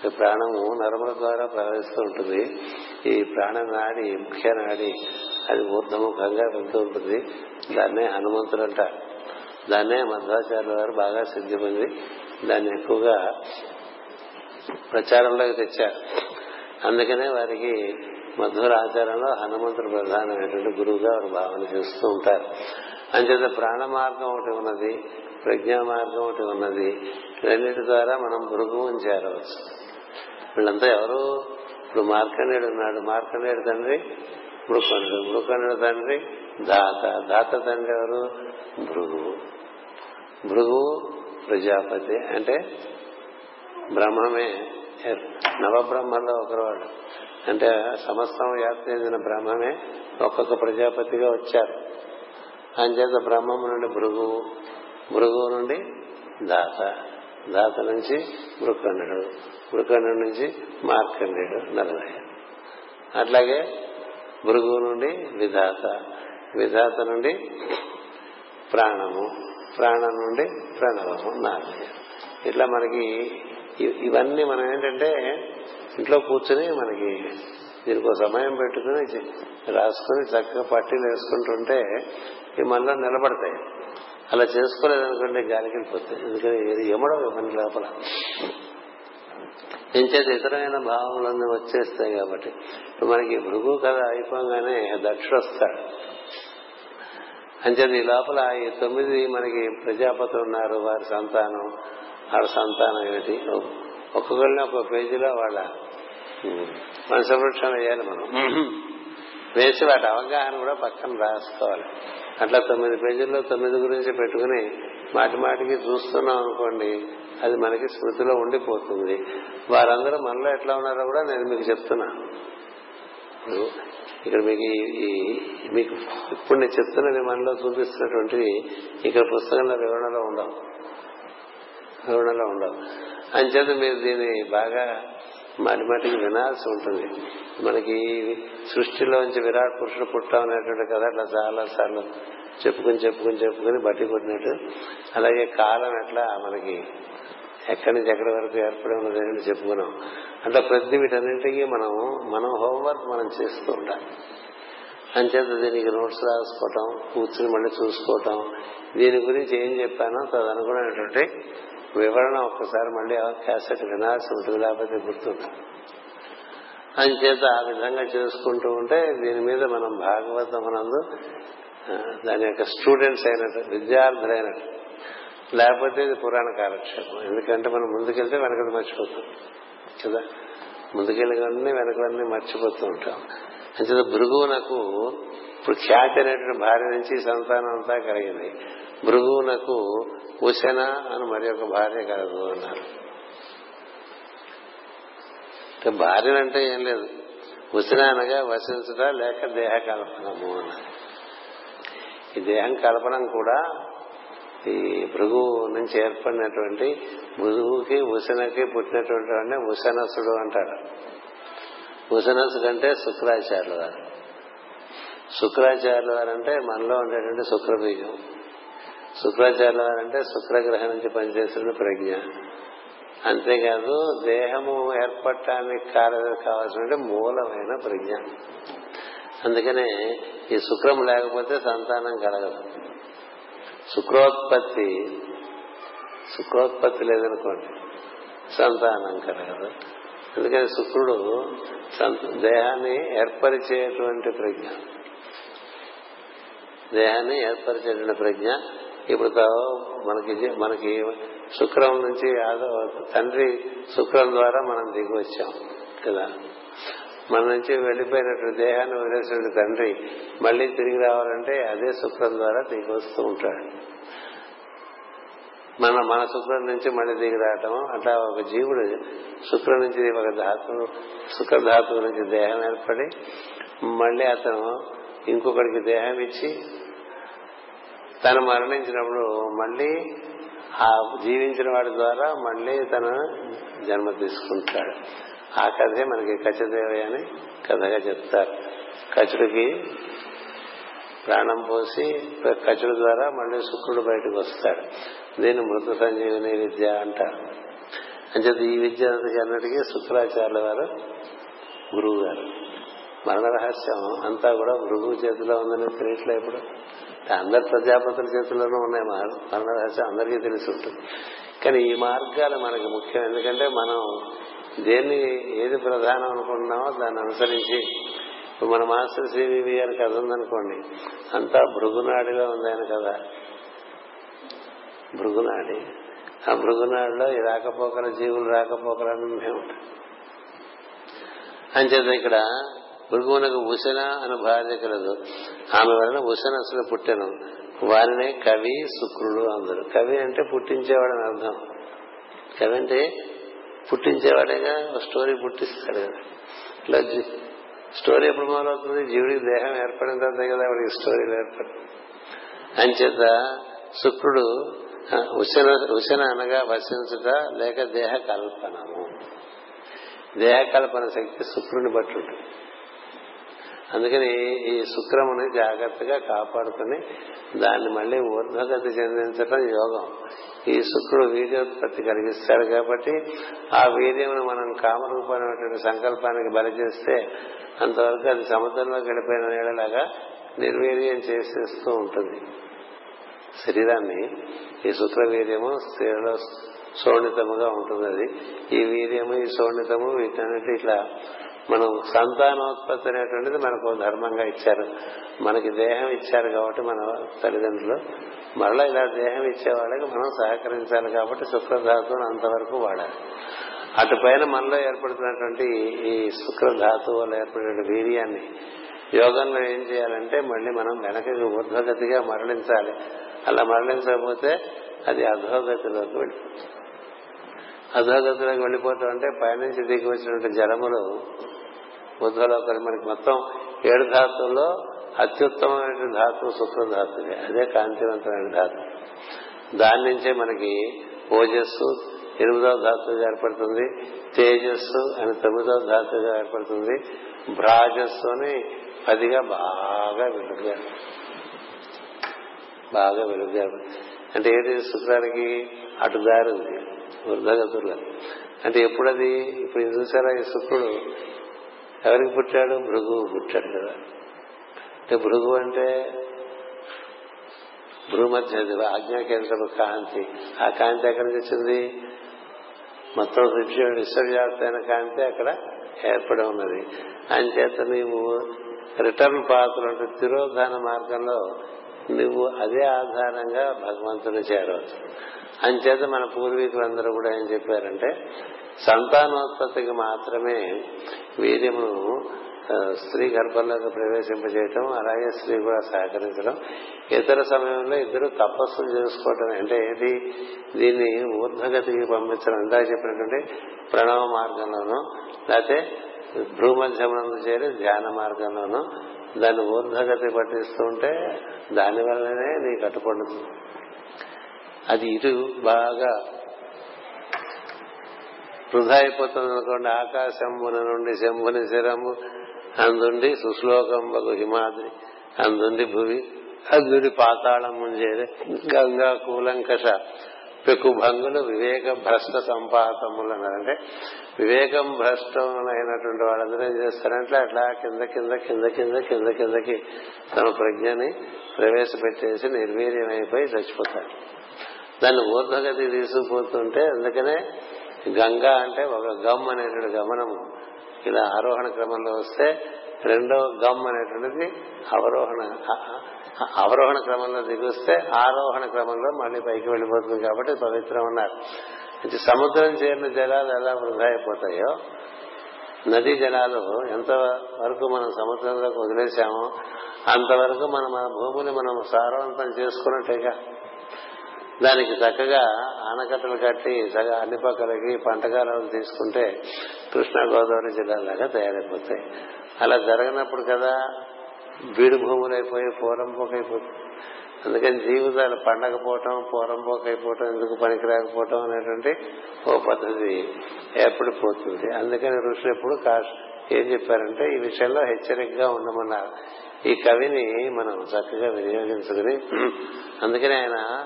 ప్రాణము నరముల ద్వారా ప్రవహిస్తూ ఉంటుంది. ఈ ప్రాణనాడి ముఖ్య నాడి అది ఊర్ధముఖంగా వెళ్తూ ఉంటుంది. దాన్నే హనుమంతుడు అంటారు. దాన్నే మధ్వాచార్యుల వారు బాగా సిద్ధిపొంది దాన్ని ఎక్కువగా ప్రచారంలోకి తెచ్చారు. అందుకనే వారికి మధుర ఆచారంలో హనుమంతుడు ప్రధానమైనటువంటి గురువుగా వారు భావన చేస్తూ ఉంటారు. అంచేత ప్రాణ మార్గం ఒకటి ఉన్నది ప్రజ్ఞా మార్గం ఒకటి ఉన్నది రెండింటి ద్వారా మనం భృగువుని చేరవచ్చు. వీళ్ళంతా ఎవరు? ఇప్పుడు మార్కండేయుడు ఉన్నాడు. మార్కండేయుడు తండ్రి మృకండు మృకండు తండ్రి దాత. దాత తండ్రి ఎవరు? భృగువు. భృగువు ప్రజాపతి అంటే బ్రహ్మమే. నవబ్రహ్మల్లో ఒకరు అంటే సమస్తం వ్యాప్తి చెందిన బ్రహ్మమే ఒక్కొక్క ప్రజాపతిగా వచ్చారు. అంచేత బ్రహ్మము నుండి భృగువు భృగువు నుండి దాత. దాత నుంచి మృకండు మృకండు నుంచి మార్కండేయుడు నలభై అట్లాగే భృగువు నుండి విధాత విధాత నుండి ప్రాణము. ప్రాణం నుండి ప్రణవము నాలుగు ఇట్లా మనకి ఇవన్నీ మనం ఏంటంటే ఇంట్లో కూర్చుని మనకి దీనికి ఒక సమయం పెట్టుకుని రాసుకుని చక్కగా పట్టీలు వేసుకుంటుంటే ఈ మనలో నిలబడతాయి. అలా చేసుకోలేదనుకోండి గాలికి వెళ్ళిపోతాయి. ఎందుకంటే ఏది ఎమడవు మన లోపల. ఎంచేది ఇతరమైన భావములన్నీ వచ్చేస్తాయి కాబట్టి. మనకి భృగు కథ అయిపోగానే దక్షుడు వస్తాడు. అంచేది ఈ లోపల ఈ తొమ్మిది మనకి ప్రజాపతులు ఉన్నారు వారి సంతానం వాళ్ళ సంతానం ఏమిటి? ఒక్కొక్కరిని ఒక్కొక్క పేజీలో వాళ్ళ వంశవృక్షం వేయాలి మనం. వేసి వాటి అవగాహన కూడా పక్కన రాసుకోవాలి. అట్లా తొమ్మిది పేజీల్లో తొమ్మిది గురించి పెట్టుకుని మాటి మాటికి చూస్తున్నాం అనుకోండి అది మనకి స్మృతిలో ఉండిపోతుంది. వారందరూ మనలో ఎట్లా ఉన్నారో కూడా నేను మీకు చెప్తున్నాను ఇక్కడ మీకు ఈ మీకు ఇప్పుడు నేను చెప్తున్నది మనలో చూపిస్తున్నటువంటివి ఇక్కడ పుస్తకంలో వివరణలో ఉండవు వివరణలో ఉండవు అంచేత మీరు దీన్ని బాగా మాటి మాటికి వినాల్సి ఉంటుంది. మనకి సృష్టిలోంచి విరాట్ పురుషుడు పుట్టాం అనేటువంటి కథ అట్లా చాలా సార్లు చెప్పుకుని చెప్పుకుని చెప్పుకుని బట్టి కొట్టినట్టు. అలాగే కాలం ఎట్లా మనకి ఎక్కడి నుంచి ఎక్కడి వరకు ఏర్పడి ఉన్నదని చెప్పుకున్నాం. అంటే ప్రతి వీటన్నింటికి మనం మనం హోంవర్క్ మనం చేస్తూ ఉండాలి. అంచేత దీనికి నోట్స్ రాసుకోవటం కూర్చుని మళ్ళీ చూసుకోవటం దీని గురించి ఏం చెప్పానో తదనుగుణమైనటువంటి వివరణ ఒక్కసారి మళ్ళీ క్యాసెట్ వినాల్సి ఉంటుంది లేకపోతే గుర్తుంది అంచేత ఆ విధంగా చేసుకుంటూ ఉంటే దీని మీద మనం భాగవతం నందు దాని యొక్క స్టూడెంట్స్ అయినట్టు విద్యార్థులైనట్టు లేకపోతే ఇది పురాణ కాలక్షేపం. ఎందుకంటే మనం ముందుకెళ్తే వెనకది మర్చిపోతాం. కదా? ముందుకెళ్ళగానే వెనకలన్నీ మర్చిపోతూ ఉంటాం. అంచేత భృగువునకు ఇప్పుడు ఖ్యాతి అనేటువంటి భార్య నుంచి సంతానం అంతా కలిగింది. భృగువునకు ఉశన అని మరి ఒక భార్య కలదు అన్నారు. భార్యనంటే ఏం లేదు. ఉసిన అనగా వసించుట లేక దేహ కల్పనము అన్నారు. ఈ దేహం కల్పనం కూడా ఈ భృగు నుంచి ఏర్పడినటువంటి భృగుకి ఉసనకి పుట్టినటువంటి వాడిని ఉసనసుడు అంటాడు ఉసనసు కంటే శుక్రాచార్యులు గారు శుక్రాచార్యుల అంటే మనలో ఉండేటువంటి శుక్రబీజం. శుక్రాచార్యుల అంటే శుక్రగ్రహం నుంచి పనిచేస్తున్న ప్రజ్ఞ. అంతేకాదు దేహము ఏర్పడటానికి కారణం కావాల్సిన మూలమైన ప్రజ్ఞ. అందుకనే ఈ శుక్రం లేకపోతే సంతానం కలగదు. శుక్రోత్పత్తి శుక్రోత్పత్తి లేదనుకోండి సంతానం కలగదు. అందుకని శుక్రుడు దేహాన్ని ఏర్పరిచేటువంటి ప్రజ్ఞ. దేహాన్ని ఏర్పరిచేటువంటి ప్రజ్ఞ. ఇప్పుడు మనకి మనకి శుక్రం నుంచి తండ్రి శుక్రం ద్వారా మనం దిగి వచ్చాం కదా? మన నుంచి వెళ్ళిపోయినటువంటి దేహాన్ని వదిలేసిన తండ్రి మళ్ళీ తిరిగి రావాలంటే అదే శుక్రం ద్వారా దిగి వస్తూ ఉంటాడు. మన మన శుక్రం నుంచి మళ్ళీ దిగి రావటం అట్లా ఒక జీవుడు శుక్రం నుంచి ఒక ధాతు శుక్రధాతువు నుంచి దేహం ఏర్పడి మళ్ళీ అతను ఇంకొకరికి దేహం ఇచ్చి తను మరణించినప్పుడు మళ్ళీ ఆ జీవించిన వాడి ద్వారా మళ్ళీ తన జన్మ తీసుకుంటాడు. ఆ కథే మనకి కచ్చదేవి అని కథగా చెప్తారు. కచుడికి ప్రాణం పోసి కచుడు ద్వారా మళ్ళీ శుక్రుడు బయటకు వస్తాడు. దీన్ని మృత సంజీవిని విద్య అంటారు. అంచేత ఈ విద్య అన్నటికీ శుక్రాచార్యుల వారు గురువు గారు మరణ రహస్యం అంతా కూడా మృగు చేతిలో ఉందని తెలియట్లే ఇప్పుడు. అందరి ప్రజాపతుల చేతుల్లోనూ ఉన్నాయి మరణ రహస్యం అందరికీ తెలిసి ఉంటుంది. కానీ ఈ మార్గాలు మనకి ముఖ్యం. ఎందుకంటే మనం దేన్ని ఏది ప్రధానం అనుకుంటున్నామో దాన్ని అనుసరించి. ఇప్పుడు మన మాస్టర్ సివివి గారి కథ ఉందనుకోండి. అంతా భృగునాడిలో ఉంది ఆయన కథ. భృగునాడి. ఆ భృగునాడిలో ఈ రాకపోకల జీవులు రాకపోకలని మేము అంచేత ఇక్కడ భృగువునకు ఉసిన అని భార్య కలదు. ఆమె వలన ఉసిన అసలు పుట్టెను. వారినే కవి శుక్రుడు అందరు. కవి అంటే పుట్టించేవాడని అర్థం. కవి అంటే పుట్టించేవాడేగా స్టోరీ పుట్టిస్తాడు. కదా ఇట్లా స్టోరీ ఎప్పుడు మొదలవుతుంది? జీవుడికి దేహం ఏర్పడిన తర్వాత కదా వాడికి స్టోరీలు ఏర్పడి. అంచేత శుక్రుడు ఉశన ఉశన అనగా వసించుట లేక దేహ కల్పనము. దేహ కల్పన శక్తి శుక్రుని బట్టి ఉంటుంది. అందుకని ఈ శుక్రముని జాగ్రత్తగా కాపాడుకుని దాన్ని మళ్ళీ ఊర్ధ్వగతి చెందించడం యోగం. ఈ శుక్రుడు వీర్యోత్పత్తి కలిగిస్తాడు కాబట్టి ఆ వీర్యమును మనం కామరూపమైనటువంటి సంకల్పానికి బలి చేస్తే అంతవరకు అది సముద్రంలోకి వెళ్ళిపోయిన నీళ్ళలాగా నిర్వీర్యం చేసేస్తూ ఉంటుంది. శరీరాన్ని ఈ శుక్ర వీర్యము స్త్రీలో శోణితముగా ఉంటుంది అది ఈ వీర్యము ఈ శోణితము వీటన్నిటి ఇట్లా మనం సంతానోత్పత్తి అనేటువంటిది మనకు ధర్మంగా ఇచ్చారు. మనకి దేహం ఇచ్చారు కాబట్టి మన తల్లిదండ్రులు. మరలా ఇలా దేహం ఇచ్చే వాళ్ళకి మనం సహకరించాలి కాబట్టి శుక్రధాతువును అంతవరకు వాడాలి. అటు పైన మనలో ఏర్పడుతున్నటువంటి ఈ శుక్రధాతువు వల్ల ఏర్పడిన వీర్యాన్ని యోగంలో ఏం చేయాలంటే మళ్ళీ మనం వెనకకి ఊర్ధ్వగతిగా మరలించాలి. అలా మరలించకపోతే అది అధోగతిలోకి వెళ్ళిపోతుంది. అధోగతిలోకి వెళ్ళిపోతాం అంటే పైనుంచి దిగి వచ్చినటువంటి జలములు బుద్ధలోకి. మనకి మొత్తం ఏడు ధాతువుల్లో అత్యుత్తమమైన ధాతువు శుక్రధాతువే. అదే కాంతివంతమైన ధాతు దాని నుంచే మనకి ఓజస్సు ఎనిమిదవ ధాతువుగా ఏర్పడుతుంది. తేజస్సు అని తొమ్మిదవ ధాతువుగా ఏర్పడుతుంది. భ్రాజస్సు అని పదిగా బాగా వెలుగుగా బాగా వెలుగుగా అంటే ఏది శుక్రానికి అటు దారి ఉంది. వృద్ధగతుల్లో. అంటే ఎప్పుడది? ఇప్పుడు చూసారా ఈ శుక్రుడు? ఎవరికి పుట్టాడు భృగు పుట్టాడు కదా. అంటే భృగు అంటే భూమధ్య ఆజ్ఞాకేంద్రపు కాంతి. ఆ కాంతి ఎక్కడి నుంచి వచ్చింది? మొత్తం విశ్వవ్యాప్తమైన కాంతి అక్కడ ఏర్పడి ఉన్నది. అంచేత నీవు రిటర్న్ పాత్ర అంటే తిరోధాన మార్గంలో నువ్వు అదే ఆధారంగా భగవంతుని చేరవచ్చు. అంచేత మన పూర్వీకులందరూ కూడా ఏం చెప్పారంటే సంతానోత్పత్తికి మాత్రమే వీర్యమును స్త్రీ గర్భంలోకి ప్రవేశింపజేయటం అలాగే స్త్రీ కూడా సహకరించడం. ఇతర సమయంలో ఇద్దరు తపస్సులు చేసుకోవటం అంటే ఏది? దీన్ని ఊర్ధగతికి పంపించడం. ఇందా చెప్పినటువంటి ప్రణవ మార్గంలోనూ లేకపోతే భ్రూమధ్యమునందు చేరి ధ్యాన మార్గంలోనూ దాన్ని ఊర్ధగతి పట్టిస్తూ ఉంటే దానివల్లనే నీకు కట్టుపడుతుంది అది ఇటు బాగా వృధా అయిపోతుంది అనుకోండి ఆకాశంబున నుండి శంభుని శిరము అందుండి సుశ్లోకం బగు హిమాద్రి అందుండి భూమి అందుడి పాతాళం ముంజేరే గంగా కూలంకష పెక్కు భంగులు వివేక భ్రష్ట సంపాతములు అంటే వివేకం భ్రష్టమైనటువంటి వాళ్ళందరూ ఏం చేస్తారంటే అట్లా కింద కింద కింద కింద కింద కిందకి తమ ప్రజ్ఞని ప్రవేశపెట్టేసి నిర్వీర్యమైపోయి చచ్చిపోతారు. దాన్ని ఊర్ధగతి తీసుకుపోతుంటే అందుకనే గంగా అంటే ఒక గమ్ అనేటువంటి గమనము. ఇలా ఆరోహణ క్రమంలో వస్తే రెండో గమ్ అనేటువంటిది అవరోహణ అవరోహణ క్రమంలో దిగొస్తే ఆరోహణ క్రమంలో మళ్ళీ పైకి వెళ్ళిపోతుంది కాబట్టి పవిత్రం అన్నారు. సముద్రం చేరిన జలాలు ఎలా వృధా అయిపోతాయో నదీ జలాలు ఎంత వరకు మనం సముద్రంలోకి వదిలేశామో అంతవరకు మనం మన భూమిని మనం సారవంతం చేసుకున్నట్టేగా దానికి చక్కగా ఆనకట్టలు కట్టి చక్కగా అన్ని పక్కలకి పంటకాలను తీసుకుంటే కృష్ణా గోదావరి జిల్లాలాగా తయారైపోతాయి. అలా జరగనప్పుడు కదా బీడు భూములైపోయి పోరంపోకైపోతుంది అందుకని జీవితాలు పండకపోవటం పోరంపోకైపోవటం ఎందుకు పనికి రాకపోవటం అనేటువంటి ఓ పద్ధతి ఏర్పడిపోతుంది అందుకని ఋషులు ఎప్పుడు ఏం చెప్పారంటే ఈ విషయంలో హెచ్చరికగా ఉండమన్నారు. ఈ కవిని మనం చక్కగా వినియోగించుకుని అందుకని ఆయన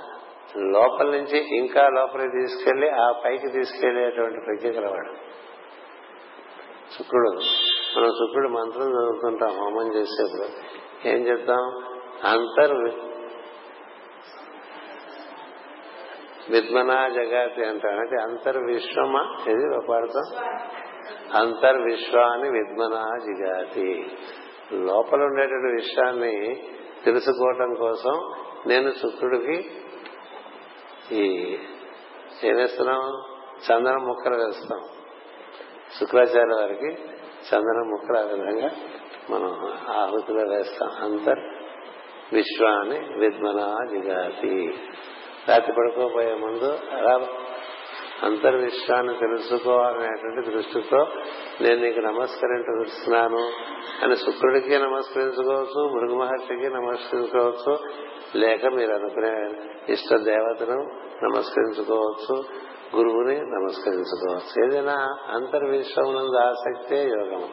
లోపల నుంచి ఇంకా లోపలికి తీసుకెళ్ళి ఆ పైకి తీసుకెళ్ళేటువంటి ప్రజ్ఞ కలవాడు శుక్రుడు మనం శుక్రుడు మంత్రం చదువుతుంటాం హోమం చేసేప్పుడు. ఏం చెప్తాం? అంతర్ విద్మనా జగాతి అంటాడు అంటే అంతర్విశ్వమా ఇది పాడతాం అంతర్విశ్వాన్ని విద్మనా జిగాతి. లోపల ఉండేటువంటి విషయాన్ని తెలుసుకోవటం కోసం నేను శుక్రుడికి ఈ ఏం వేస్తున్నాం చందనం ముక్కలు వేస్తాం. శుక్రాచార్య వారికి చందనం ముక్కలు ఆ విధంగా మనం ఆహుతిలో వేస్తాం. అంతర్ విశ్వాన్ని విద్మనా జిగాతి రాత్రి పడుకోబోయే ముందు అలా అంతర్విశ్వాన్ని తెలుసుకోవాలనేటువంటి దృష్టితో నేను నీకు నమస్కరించున్నాను అని శుక్రుడికి నమస్కరించుకోవచ్చు భృగు మహర్షికి నమస్కరించుకోవచ్చు లేక మీరు అనుకునే ఇష్ట దేవతను నమస్కరించుకోవచ్చు గురువుని నమస్కరించుకోవచ్చు. ఏదైనా అంతర్విశ్వమునందు ఆసక్తే యోగం.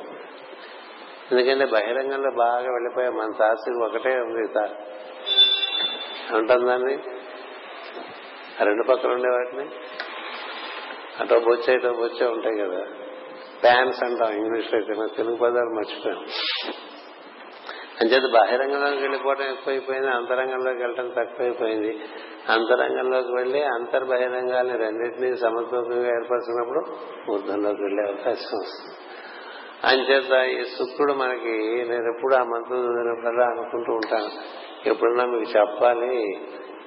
ఎందుకంటే బహిరంగంలో బాగా వెళ్ళిపోయే మన తాసి ఒకటే ఉంది ఉంటుందాన్ని దాన్ని? రెండు పక్కన ఉండే వాటిని? అటో బొచ్చే ఇటో బొచ్చే ఉంటాయి కదా. ప్యాన్స్ అంటాం ఇంగ్లీష్ అయితే మన తెలుగు పదాలు మర్చిపోయాం. అంచేత బహిరంగంలోకి వెళ్ళిపోవడం ఎక్కువైపోయింది అంతరంగంలోకి వెళ్ళడం తక్కువైపోయింది. అంతరంగంలోకి వెళ్ళి అంతర్బహిరంగాల్ని రెండింటినీ సమతూకంగా ఏర్పరచినప్పుడు ఊర్ధంలోకి వెళ్ళే అవకాశం వస్తుంది. అంచేత ఈ శుక్రుడు మనకి నేను ఎప్పుడు ఆ మంత్రం చదివినప్పుడల్లా అనుకుంటూ ఉంటాను. ఎప్పుడన్నా మీకు చెప్పాలి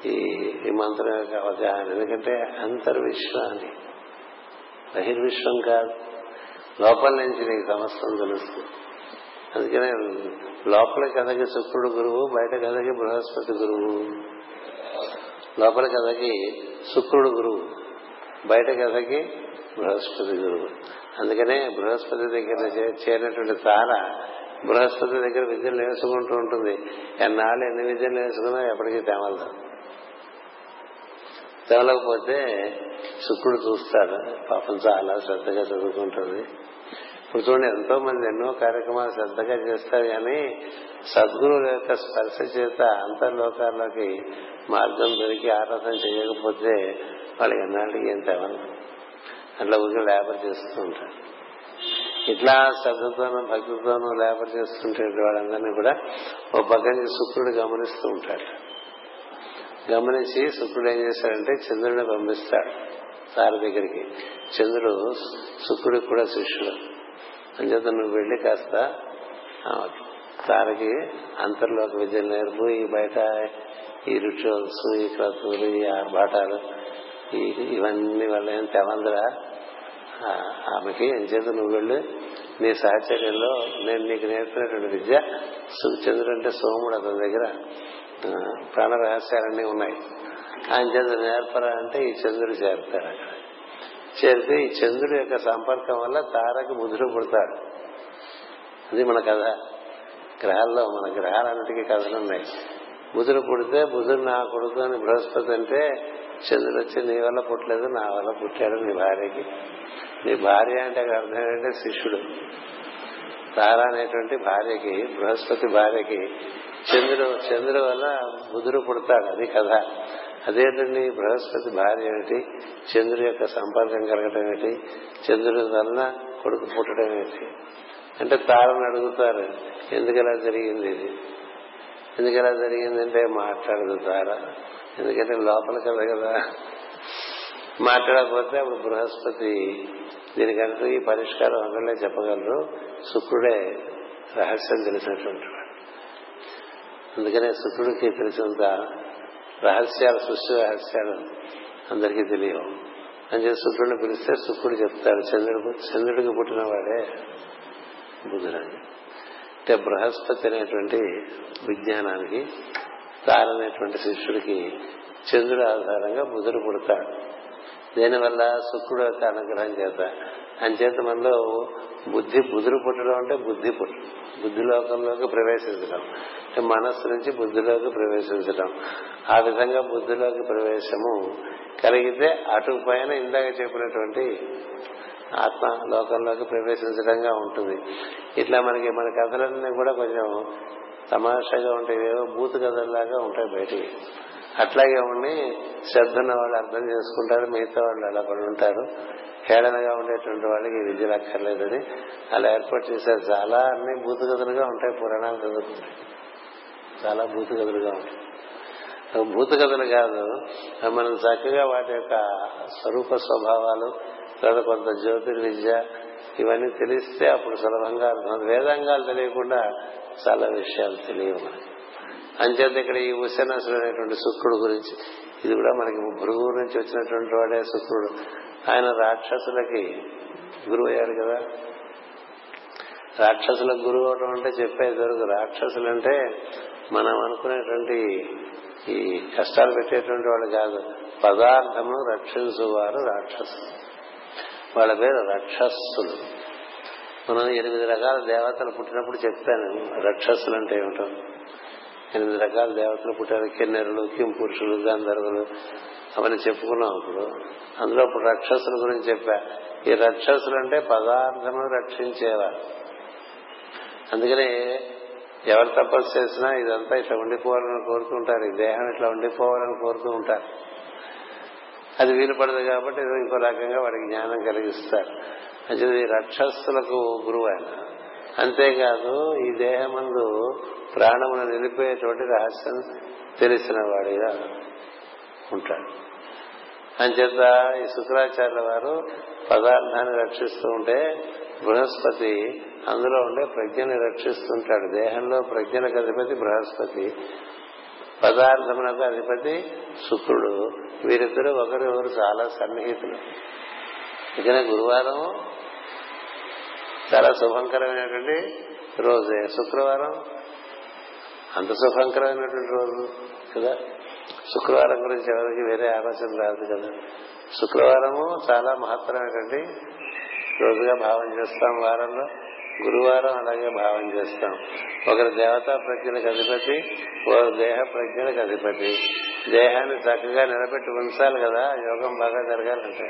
ఈ ఈ మంత్రం యొక్క అవగాహన. ఎందుకంటే అంతర్విశ్వాన్ని బహిర్విశ్వం కాదు. లోపల నుంచి నీకు సమస్తం తెలుస్తుంది. అందుకనే లోపల కథకి శుక్రుడు గురువు బయట కథకి బృహస్పతి గురువు. లోపల కథకి శుక్రుడు గురువు బయట కథకి బృహస్పతి గురువు. అందుకనే బృహస్పతి దగ్గర చేరినటువంటి తార బృహస్పతి దగ్గర విద్యలు నేర్చుకుంటూ ఉంటుంది. ఎన్నాళ్ళు ఎన్ని విద్యలు నేర్చుకున్నా ఎప్పటికీ తేమలదు. తెమలకపోతే శుక్రుడు చూస్తాడు. పాపం చాలా శ్రద్ధగా చదువుకుంటుంది. ఇప్పుడు చూడండి ఎంతో మంది ఎన్నో కార్యక్రమాలు శ్రద్ధగా చేస్తారు కానీ సద్గురువుల యొక్క స్పర్శ చేత అంతర్లోకాల్లోకి మార్గం దొరికి ఆరాధన చేయకపోతే వాళ్ళకి ఎన్నాళ్ళకి ఏం తెవను అట్లా ఊరికి లేబర్ చేస్తూ ఉంటారు. ఇట్లా శ్రద్ధతోనూ భక్తితోనూ లేబర్ చేస్తుంటే వాళ్ళందరినీ కూడా ఓ పక్కన శుక్రుడు గమనిస్తూ ఉంటాడు. గమనించి శుక్రుడు ఏం చేశాడంటే చంద్రుడిని పంపిస్తాడు సారి దగ్గరికి. చంద్రుడు శుక్రుడికి కూడా శిష్యుడు. అంచేత నువ్వు వెళ్ళి కాస్త సారకి అంతర్లోక విద్య నేర్పు ఈ బయట ఈ రిచువల్స్ ఈ క్రతువులు ఈ ఆర్భాటాలు ఇవన్నీ వల్ల ఏం తెవందరా ఆమెకి ఎంచేత నువ్వు వెళ్ళి నీ సహచర్యంలో నేను నీకు నేర్పినటువంటి విద్య చంద్రుడు అంటే సోముడు అతని దగ్గర. ప్రాణ రహస్యాలన్నీ ఉన్నాయి. ఆయన చేత నేర్పరా అంటే ఈ చంద్రుడు చేరుతారు అక్కడ. చేరితే ఈ చంద్రుడి యొక్క సంపర్కం వల్ల తారకి బుధుడు పుడతాడు. అది మన కథ. గ్రహాల్లో మన గ్రహాలన్నిటికీ కథలు ఉన్నాయి. బుధుడు పుడితే బుధుడు నా కొడుకు అని బృహస్పతి అంటే చంద్రుడు వచ్చి నీ వల్ల పుట్టలేదు నా వల్ల పుట్టాడు నీ భార్యకి. నీ భార్య అంటే అక్కడ అర్థం ఏంటంటే శిష్యుడు. తార అనేటువంటి భార్యకి బృహస్పతి భార్యకి చంద్రుడు చంద్రుడు వల్ల బుధుడు పుడతాడు అది కథ. అదేంటండి బృహస్పతి భార్య ఏమిటి? చంద్రుడి యొక్క సంపర్కం కలగటం ఏమిటి? చంద్రుడి వలన కొడుకు పుట్టడం ఏమిటి? అంటే తారని అడుగుతారు ఎందుకలా జరిగింది ఇది? ఎందుకు జరిగిందంటే మాట్లాడదు తార. ఎందుకంటే లోపల కదా కదా. మాట్లాడకపోతే అప్పుడు బృహస్పతి దీనికంటూ ఈ పరిష్కారం అందరిలో చెప్పగలరు. శుక్రుడే రహస్యం తెలిసినటువంటి అందుకనే శుక్రుడికి తెలిసినంత రహస్యాలు సృష్టి రహస్యాలు అందరికీ తెలియవు. అని శుక్రుడిని పిలిస్తే శుక్రుడు చెప్తాడు చంద్రుడు చంద్రుడికి పుట్టిన వాడే బుధుడని. అంటే బృహస్పతి అనేటువంటి విజ్ఞానానికి తారనేటువంటి శిష్యుడికి చంద్రుడు ఆధారంగా బుధుడు పుడతాడు. దీనివల్ల? శుక్రుడు యొక్క అనుగ్రహం చేత. అంచేత మనలో బుద్ధి బుద్ధులు పుట్టడం అంటే బుద్ధి పుట్టడం బుద్ధిలోకంలోకి ప్రవేశించడం. అంటే మనస్సు నుంచి బుద్ధిలోకి ప్రవేశించడం. ఆ విధంగా బుద్ధిలోకి ప్రవేశము కలిగితే అటు పైన ఇందాక చెప్పినటువంటి ఆత్మ లోకంలోకి ప్రవేశించడంగా ఉంటుంది. ఇట్లా మనకి మన కథలన్నీ కూడా కొంచెం తమాషాగా ఉంటాయి. ఏవో బూత్ కథల్లాగా ఉంటాయి బయటికి. అట్లాగే ఉండి శ్రద్ధ ఉన్న వాళ్ళు అర్థం చేసుకుంటారు. మిగతా వాళ్ళు అలా పడి ఉంటారు. హేళనగా ఉండేటువంటి వాళ్ళకి విద్యలు అక్కర్లేదని అలా ఏర్పాటు చేశారు. చాలా అన్ని భూతగదులుగా ఉంటాయి పురాణాలు చదువుకుంటాయి చాలా భూతగదులుగా ఉంటాయి. భూతగదులు కాదు మనం చక్కగా వాటి యొక్క స్వరూప స్వభావాలు లేదా కొంత జ్యోతిర్విద్య ఇవన్నీ తెలిస్తే అప్పుడు సులభంగా అర్థం వేదాంగాలు తెలియకుండా చాలా విషయాలు తెలియవు అంచేత ఇక్కడ ఈ ఉశనసుడు అనేటువంటి శుక్రుడు గురించి ఇది కూడా మనకి భృగు నుంచి వచ్చినటువంటి వాడే శుక్రుడు. ఆయన రాక్షసులకి గురువు అయ్యారు కదా. రాక్షసులకు గురువు అవడం అంటే చెప్పే దొరుకు రాక్షసులు అంటే మనం అనుకునేటువంటి ఈ కష్టాలు పెట్టేటువంటి వాళ్ళు కాదు. పదార్థమును రక్షించువారు రాక్షసులు. వాళ్ళ పేరు రక్షస్సులు. మనం ఎనిమిది రకాల దేవతలు పుట్టినప్పుడు చెప్పాను రక్షస్సులు అంటే ఏమిటో. ఎనిమిది రకాల దేవతలు పుట్టారు. కిన్నెరులు కింపురుషులు గంధర్వులు అవన్నీ చెప్పుకున్నాం ఇప్పుడు. అందులో ఇప్పుడు రక్షసుల గురించి చెప్పా. ఈ రక్షసులు అంటే పదార్థమును రక్షించేవారు అందుకనే ఎవరు తపస్సు చేసినా ఇదంతా ఇట్లా ఉండిపోవాలని కోరుతుంటారు. ఈ దేహం ఇట్లా ఉండిపోవాలని కోరుతూ ఉంటారు. అది వీలు పడదు కాబట్టి ఇంకో రకంగా వాడికి జ్ఞానం కలిగిస్తారు. అంటే రక్షస్తులకు గురువు ఆయన అంతేకాదు ఈ దేహమందు ప్రాణమును నిలిపేటువంటి రహస్యం తెలిసిన వాడిగా ఉంటాడు. అంచేత ఈ శుక్రాచార్యుల వారు పదార్థాన్ని రక్షిస్తూ ఉంటే బృహస్పతి అందులో ఉండే ప్రజ్ఞని రక్షిస్తుంటాడు. దేహంలో ప్రజ్ఞలకు అధిపతి బృహస్పతి పదార్థములకు అధిపతి శుక్రుడు. ఒకరి ఒకరికొకరు చాలా సన్నిహితులు. ఇక గురువారం చాలా శుభంకరమైనటువంటి రోజే శుక్రవారం? అంత శుభంకరమైనటువంటి రోజు కదా? శుక్రవారం గురించి ఎవరికి వేరే ఆలోచన రాదు కదా. శుక్రవారము చాలా మహత్తరమైనటువంటి రోజుగా భావం చేస్తాం వారంలో. గురువారం అలాగే భావం చేస్తాం. ఒకరి దేవతా ప్రజ్ఞలకు అధిపతి ఒకరు దేహ ప్రజ్ఞలకు అధిపతి. దేహాన్ని చక్కగా నిలబెట్టి ఉంచాలి కదా యోగం బాగా జరగాలంటే.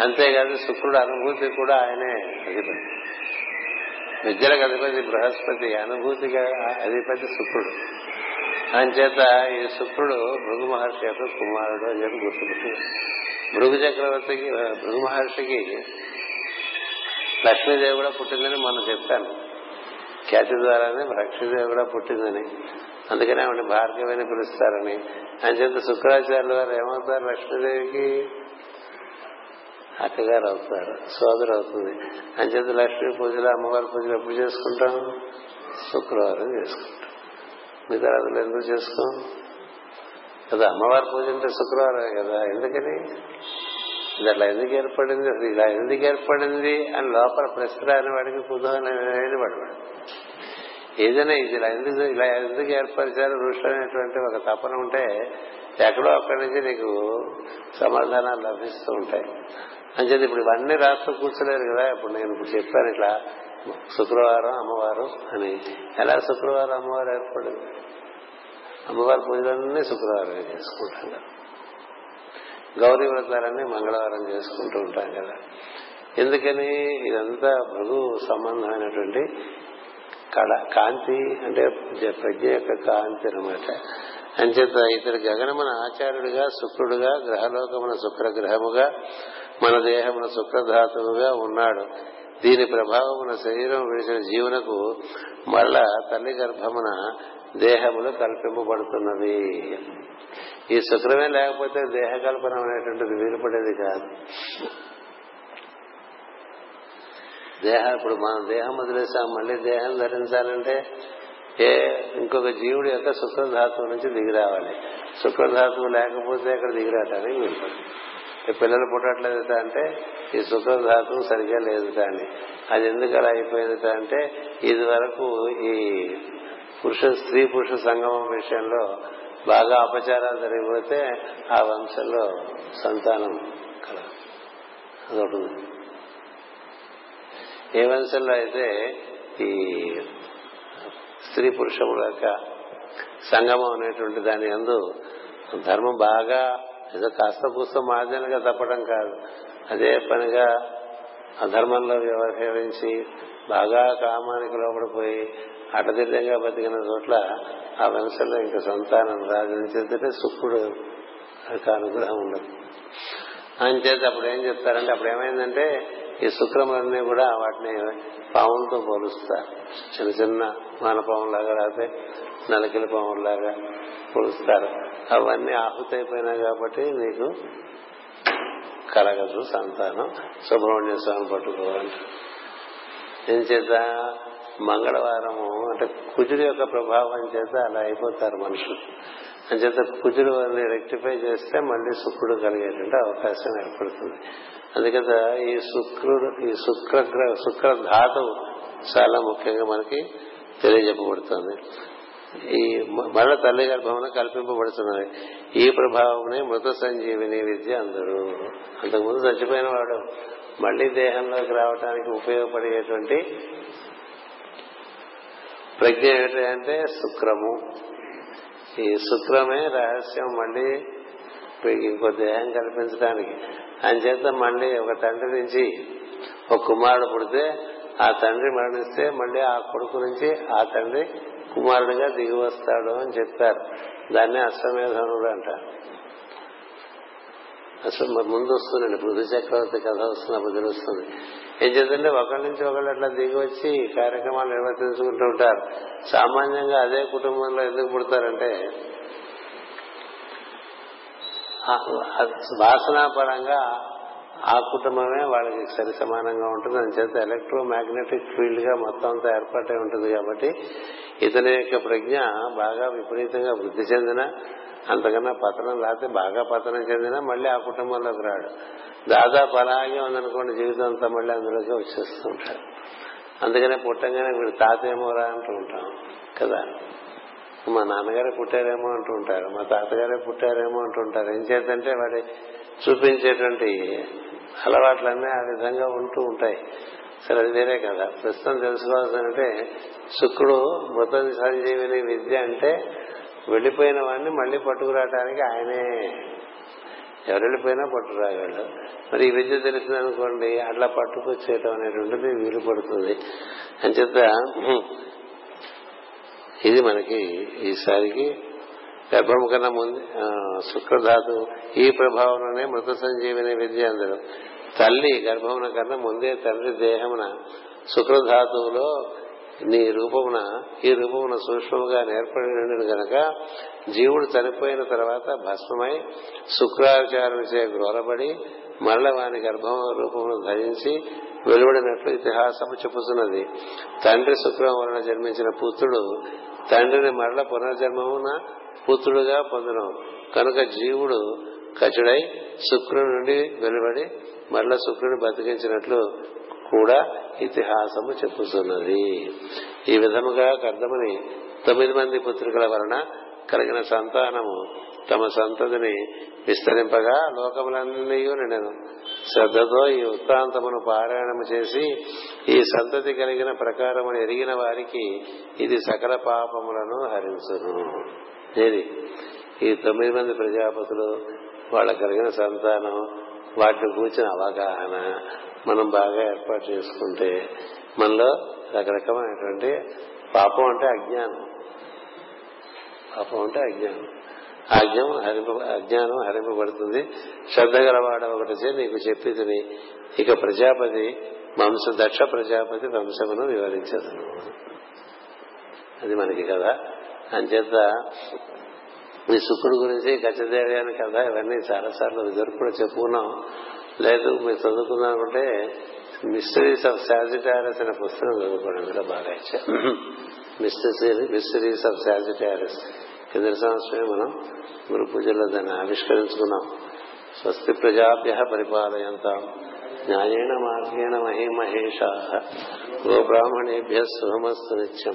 అంతేకాదు శుక్రుడు అనుభూతి కూడా ఆయనే అధిపతి. విద్యలకు అధిపతి బృహస్పతి అనుభూతిగా అధిపతి శుక్రుడు. అంచేత ఈ శుక్రుడు భృగు మహర్షి యొక్క కుమారుడు అని చెప్పి గుర్తుపెట్టి భృగు చక్రవర్తికి భృగు మహర్షికి లక్ష్మీదేవి కూడా పుట్టిందని మొన్న చెప్పాను. ఖ్యాతి ద్వారానే లక్ష్మీదేవి కూడా పుట్టిందని. అందుకనే ఆవిడ భార్గవని పిలుస్తారని. అని అంచేత శుక్రాచార్యులు వారు ఏమవుతారు లక్ష్మీదేవికి? అక్కగారు అవుతారు సోదరు అవుతుంది. అంచేత లక్ష్మీ పూజలు అమ్మవారి పూజలు ఎప్పుడు చేసుకుంటాం? శుక్రవారం చేసుకుంటాం. మిగతా రోజులు ఎందుకు చేసుకోం? కదా అమ్మవారి పూజ అంటే శుక్రవారమే కదా ఎందుకని? ఇది అట్లా ఎందుకు ఏర్పడింది? అసలు ఇలా ఎందుకు ఏర్పడింది అని లోపల ప్రశ్న రాని వాడికి కుతూహలం వాడు ఏదైనా ఇది ఇలా ఎందుకు ఇలా ఎందుకు ఏర్పరిచారు? ఋషులు అనేటువంటి ఒక తపన ఉంటే ఎక్కడో అక్కడి నుంచి నీకు సమాధానాలు లభిస్తూ ఉంటాయి. అంచేది ఇప్పుడు ఇవన్నీ రాస్తూ కూర్చోలేరు కదా. ఇప్పుడు నేను ఇప్పుడు చెప్పాను ఇట్లా శుక్రవారం అమ్మవారు అని. ఎలా శుక్రవారం అమ్మవారు ఏర్పడింది అమ్మవారి పూజలన్నీ శుక్రవారం చేసుకుంటాం కదా గౌరీ వ్రతాలన్నీ మంగళవారం చేసుకుంటూ ఉంటాం కదా. ఎందుకని? ఇదంతా భృగు సంబంధమైనటువంటి కళ కాంతి అంటే ప్రజ్ఞ యొక్క కాంతి అనమాట అంచేత ఇతడు గగనమున ఆచార్యుడిగా శుక్రుడుగా గ్రహలోకమున శుక్రగ్రహముగా మన దేహమున శుక్రధాతువుగా ఉన్నాడు. దీని ప్రభావమున శరీరం విడిచిన జీవునకు మళ్ళా తల్లి గర్భమున దేహములు కల్పింపబడుతున్నవి. ఈ శుక్రమే లేకపోతే దేహ కల్పన అనేటువంటిది వీలుపడేది కాదు. దేహ ఇప్పుడు మనం దేహం వదిలేసాం మళ్ళీ దేహం ధరించాలంటే ఏ ఇంకొక జీవుడి యొక్క శుక్రధాతువు నుంచి దిగి రావాలి. శుక్రధాతువు లేకపోతే అక్కడ దిగిరాటానికి వీలుపడదు. పిల్లలు పుట్టట్లేదుట అంటే ఈ సుఖధాతు సరిగా లేదుట అని. అది ఎందుకు అలా అయిపోయిందిట అంటే ఇది వరకు ఈ పురుష స్త్రీ పురుష సంగమం విషయంలో బాగా అపచారాలు జరిగిపోతే ఆ వంశంలో సంతానం కలదు. అదొకటి ఏ వంశంలో అయితే ఈ స్త్రీ పురుషముల యొక్క సంగమం అనేటువంటి దాని ఎందు ధర్మం బాగా ఏదో కాస్త కూస్త మార్జనగా తప్పడం కాదు. అదే పనిగా అధర్మంలో వ్యవహరించి బాగా కామానికి లోపడిపోయి అటదిడ్డంగా బతికిన చోట్ల ఆ వంశంలో ఇంకా సంతానం రాజు శుక్రుడు అనుగ్రహం ఉండదు. అంచేత అప్పుడు ఏం చెప్తారంటే అప్పుడు ఏమైందంటే ఈ శుక్రములన్నీ కూడా వాటిని పాములతో పోలుస్తారు. చిన్న చిన్న మానపాములాగా లేకపోతే నలకిల పాములాగా. పోలుస్తారు అవన్నీ ఆహుతైపోయినాయి కాబట్టి నీకు కలగదు సంతానం. సుబ్రహ్మణ్య స్వామి పట్టుకోవాలి. ఏం చేత మంగళవారము అంటే కుజుడి యొక్క ప్రభావం చేత అలా అయిపోతారు మనుషులు. అంచేత కుజుడు వారిని రెక్టిఫై చేస్తే మళ్ళీ శుక్రుడు కలిగేటువంటి అవకాశం ఏర్పడుతుంది. అందుకత ఈ శుక్రుడు ఈ శుక్ర శుక్ర ధాతువు చాలా ముఖ్యంగా మనకి తెలియజెప్పబడుతుంది. ఈ మరల తల్లి గర్భమున కల్పింపబడుతున్నది. ఈ ప్రభావమునే మృత సంజీవిని విద్య అందరూ. అంతకుముందు చచ్చిపోయిన వాడు మళ్ళీ దేహంలోకి రావటానికి ఉపయోగపడేటువంటి ప్రజ్ఞ ఏమిటంటే శుక్రము. ఈ శుక్రమే రహస్యం మళ్ళీ ఇంకో దేహం కల్పించడానికి అంచేత మళ్ళీ ఒక తండ్రి నుంచి ఒక కుమారుడు పుడితే ఆ తండ్రి మరణిస్తే మళ్ళీ ఆ కొడుకు నుంచి ఆ తండ్రి కుమారుడిగా దిగి వస్తాడు అని చెప్పారు. దాన్నే అశ్వమేధనుడు అంటారు. అసలు ముందు వస్తుందండి. పృథు చక్రవర్తి కథ వస్తున్నప్పుడు తెలుస్తుంది ఏం చేద్దంటే ఒకళ్ళ నుంచి ఒకళ్ళు అట్లా దిగి వచ్చి కార్యక్రమాలు నిర్వర్తించుకుంటూ ఉంటారు. సామాన్యంగా అదే కుటుంబంలో ఎందుకు పుడతారంటే వాసనాపరంగా ఆ కుటుంబమే వాళ్ళకి సరి సమానంగా ఉంటుంది. అని చేత ఎలక్ట్రో మ్యాగ్నెటిక్ ఫీల్డ్గా మొత్తం అంతా ఏర్పాటై ఉంటుంది కాబట్టి ఇతని యొక్క ప్రజ్ఞ బాగా విపరీతంగా వృద్ధి చెందిన అంతకన్నా పతనం లేకపోతే బాగా పతనం చెందిన మళ్ళీ ఆ కుటుంబంలోకి రాడు. దాదాపు అలాగే ఉందనుకోండి జీవితం అంతా మళ్ళీ అందులోకి వచ్చేస్తూ ఉంటాడు అందుకనే పుట్టంగానే వీడు తాతేమోరా అంటూ ఉంటాం కదా. మా నాన్నగారే పుట్టారేమో అంటూ ఉంటారు మా తాతగారే పుట్టారేమో అంటూ ఉంటారు. ఏం చేతంటే వాడి చూపించేటువంటి అలవాట్లన్నీ ఆ విధంగా ఉంటూ ఉంటాయి. సరే అది వేరే కదా. ప్రస్తుతం తెలుసుకోవాల్సిందంటే శుక్రుడు మృత సంజీవిని విద్య అంటే వెళ్ళిపోయిన వాడిని మళ్ళీ పట్టుకురావడానికి ఆయనే. ఎవరు వెళ్ళిపోయినా పట్టుకురాగలడు. మరి ఈ విద్య తెలిసిందనుకోండి అట్లా పట్టుకొచ్చేయటం అనేటువంటిది వీలు పడుతుంది. అని చెప్తా ఇది మనకి ఈసారికి గర్భము కన్నా ముందు శుక్రధాతు ఈ ప్రభావంలోనే మృత సంజీవిని విద్య అందరు. తల్లి గర్భమున కన్నా ముందే తండ్రి దేహమున శుక్రధాతువులో నీ రూపమున ఈ రూపమున సూక్ష్మముగా నేర్పడి గనక జీవుడు చనిపోయిన తర్వాత భస్మమై శుక్రాచారం చే గ్రోలబడి మరల వాని గర్భం రూపమును ధరించి వెలువడినట్లు ఇతిహాసము చెప్పుతున్నది తండ్రి శుక్రం వలన జన్మించిన పుత్రుడు తండ్రిని మరల పునర్జన్మమున పుత్రుడుగా పొందను. కనుక జీవుడు కచుడై శుక్రుని నుండి వెలువడి మరల శుక్రుని బతికించినట్లు కూడా ఇతిహాసము చెప్పుతున్నది ఈ విధముగా కర్దముని తొమ్మిది మంది పుత్రికల వలన కలిగిన సంతానము తమ సంతతిని విస్తరింపగా లోకములన్నీ నిండెను. శ్రద్ధతో ఈ వృత్తాంతమును పారాయణము చేసి ఈ సంతతి కలిగిన ప్రకారమును ఎరిగిన వారికి ఇది సకల పాపములను హరించును. ఏది? ఈ తొమ్మిది మంది ప్రజాపతులు వాళ్ళ కలిగిన సంతానం వాటిని కూర్చిన అవగాహన మనం బాగా ఏర్పాటు చేసుకుంటే మనలో రకరకమైనటువంటి పాపం అంటే అజ్ఞానం. పాపం అంటే అజ్ఞానం. ఆజ్ఞం హరింప అజ్ఞానం హరింపబడుతుంది. శ్రద్ధ గలవాడ ఒకటి చే నీకు చెప్పి తిని ఇక ప్రజాపతి వంశ దక్ష ప్రజాపతి వంశమును వివరించదు. అది మనకి కదా. అంచేత ఈ శుక్రుడు గురించి గచ్చదేవి అని కదా ఇవన్నీ చాలాసార్లు ఇద్దరు కూడా చెప్పుకున్నాం. లేదు మీరు చదువుకుందామంటే మిస్టరీస్ ఆఫ్ శాజిటారస్ అనే పుస్తకం చదువుకోవడం కూడా బాగా ఇచ్చా మిస్టరీ మిస్టరీస్ ఆఫ్ శాజిటారస్ కింద సంవత్సరమే మనం గురు పూజల్లో దాన్ని ఆవిష్కరించుకున్నాం. స్వస్తి ప్రజాభ్య పరిపాలయంతాం. న్యాయేణ మార్గేణ మహిమహేషా. గోబ్రాహ్మణేభ్య శుభమస్తు నిత్యం.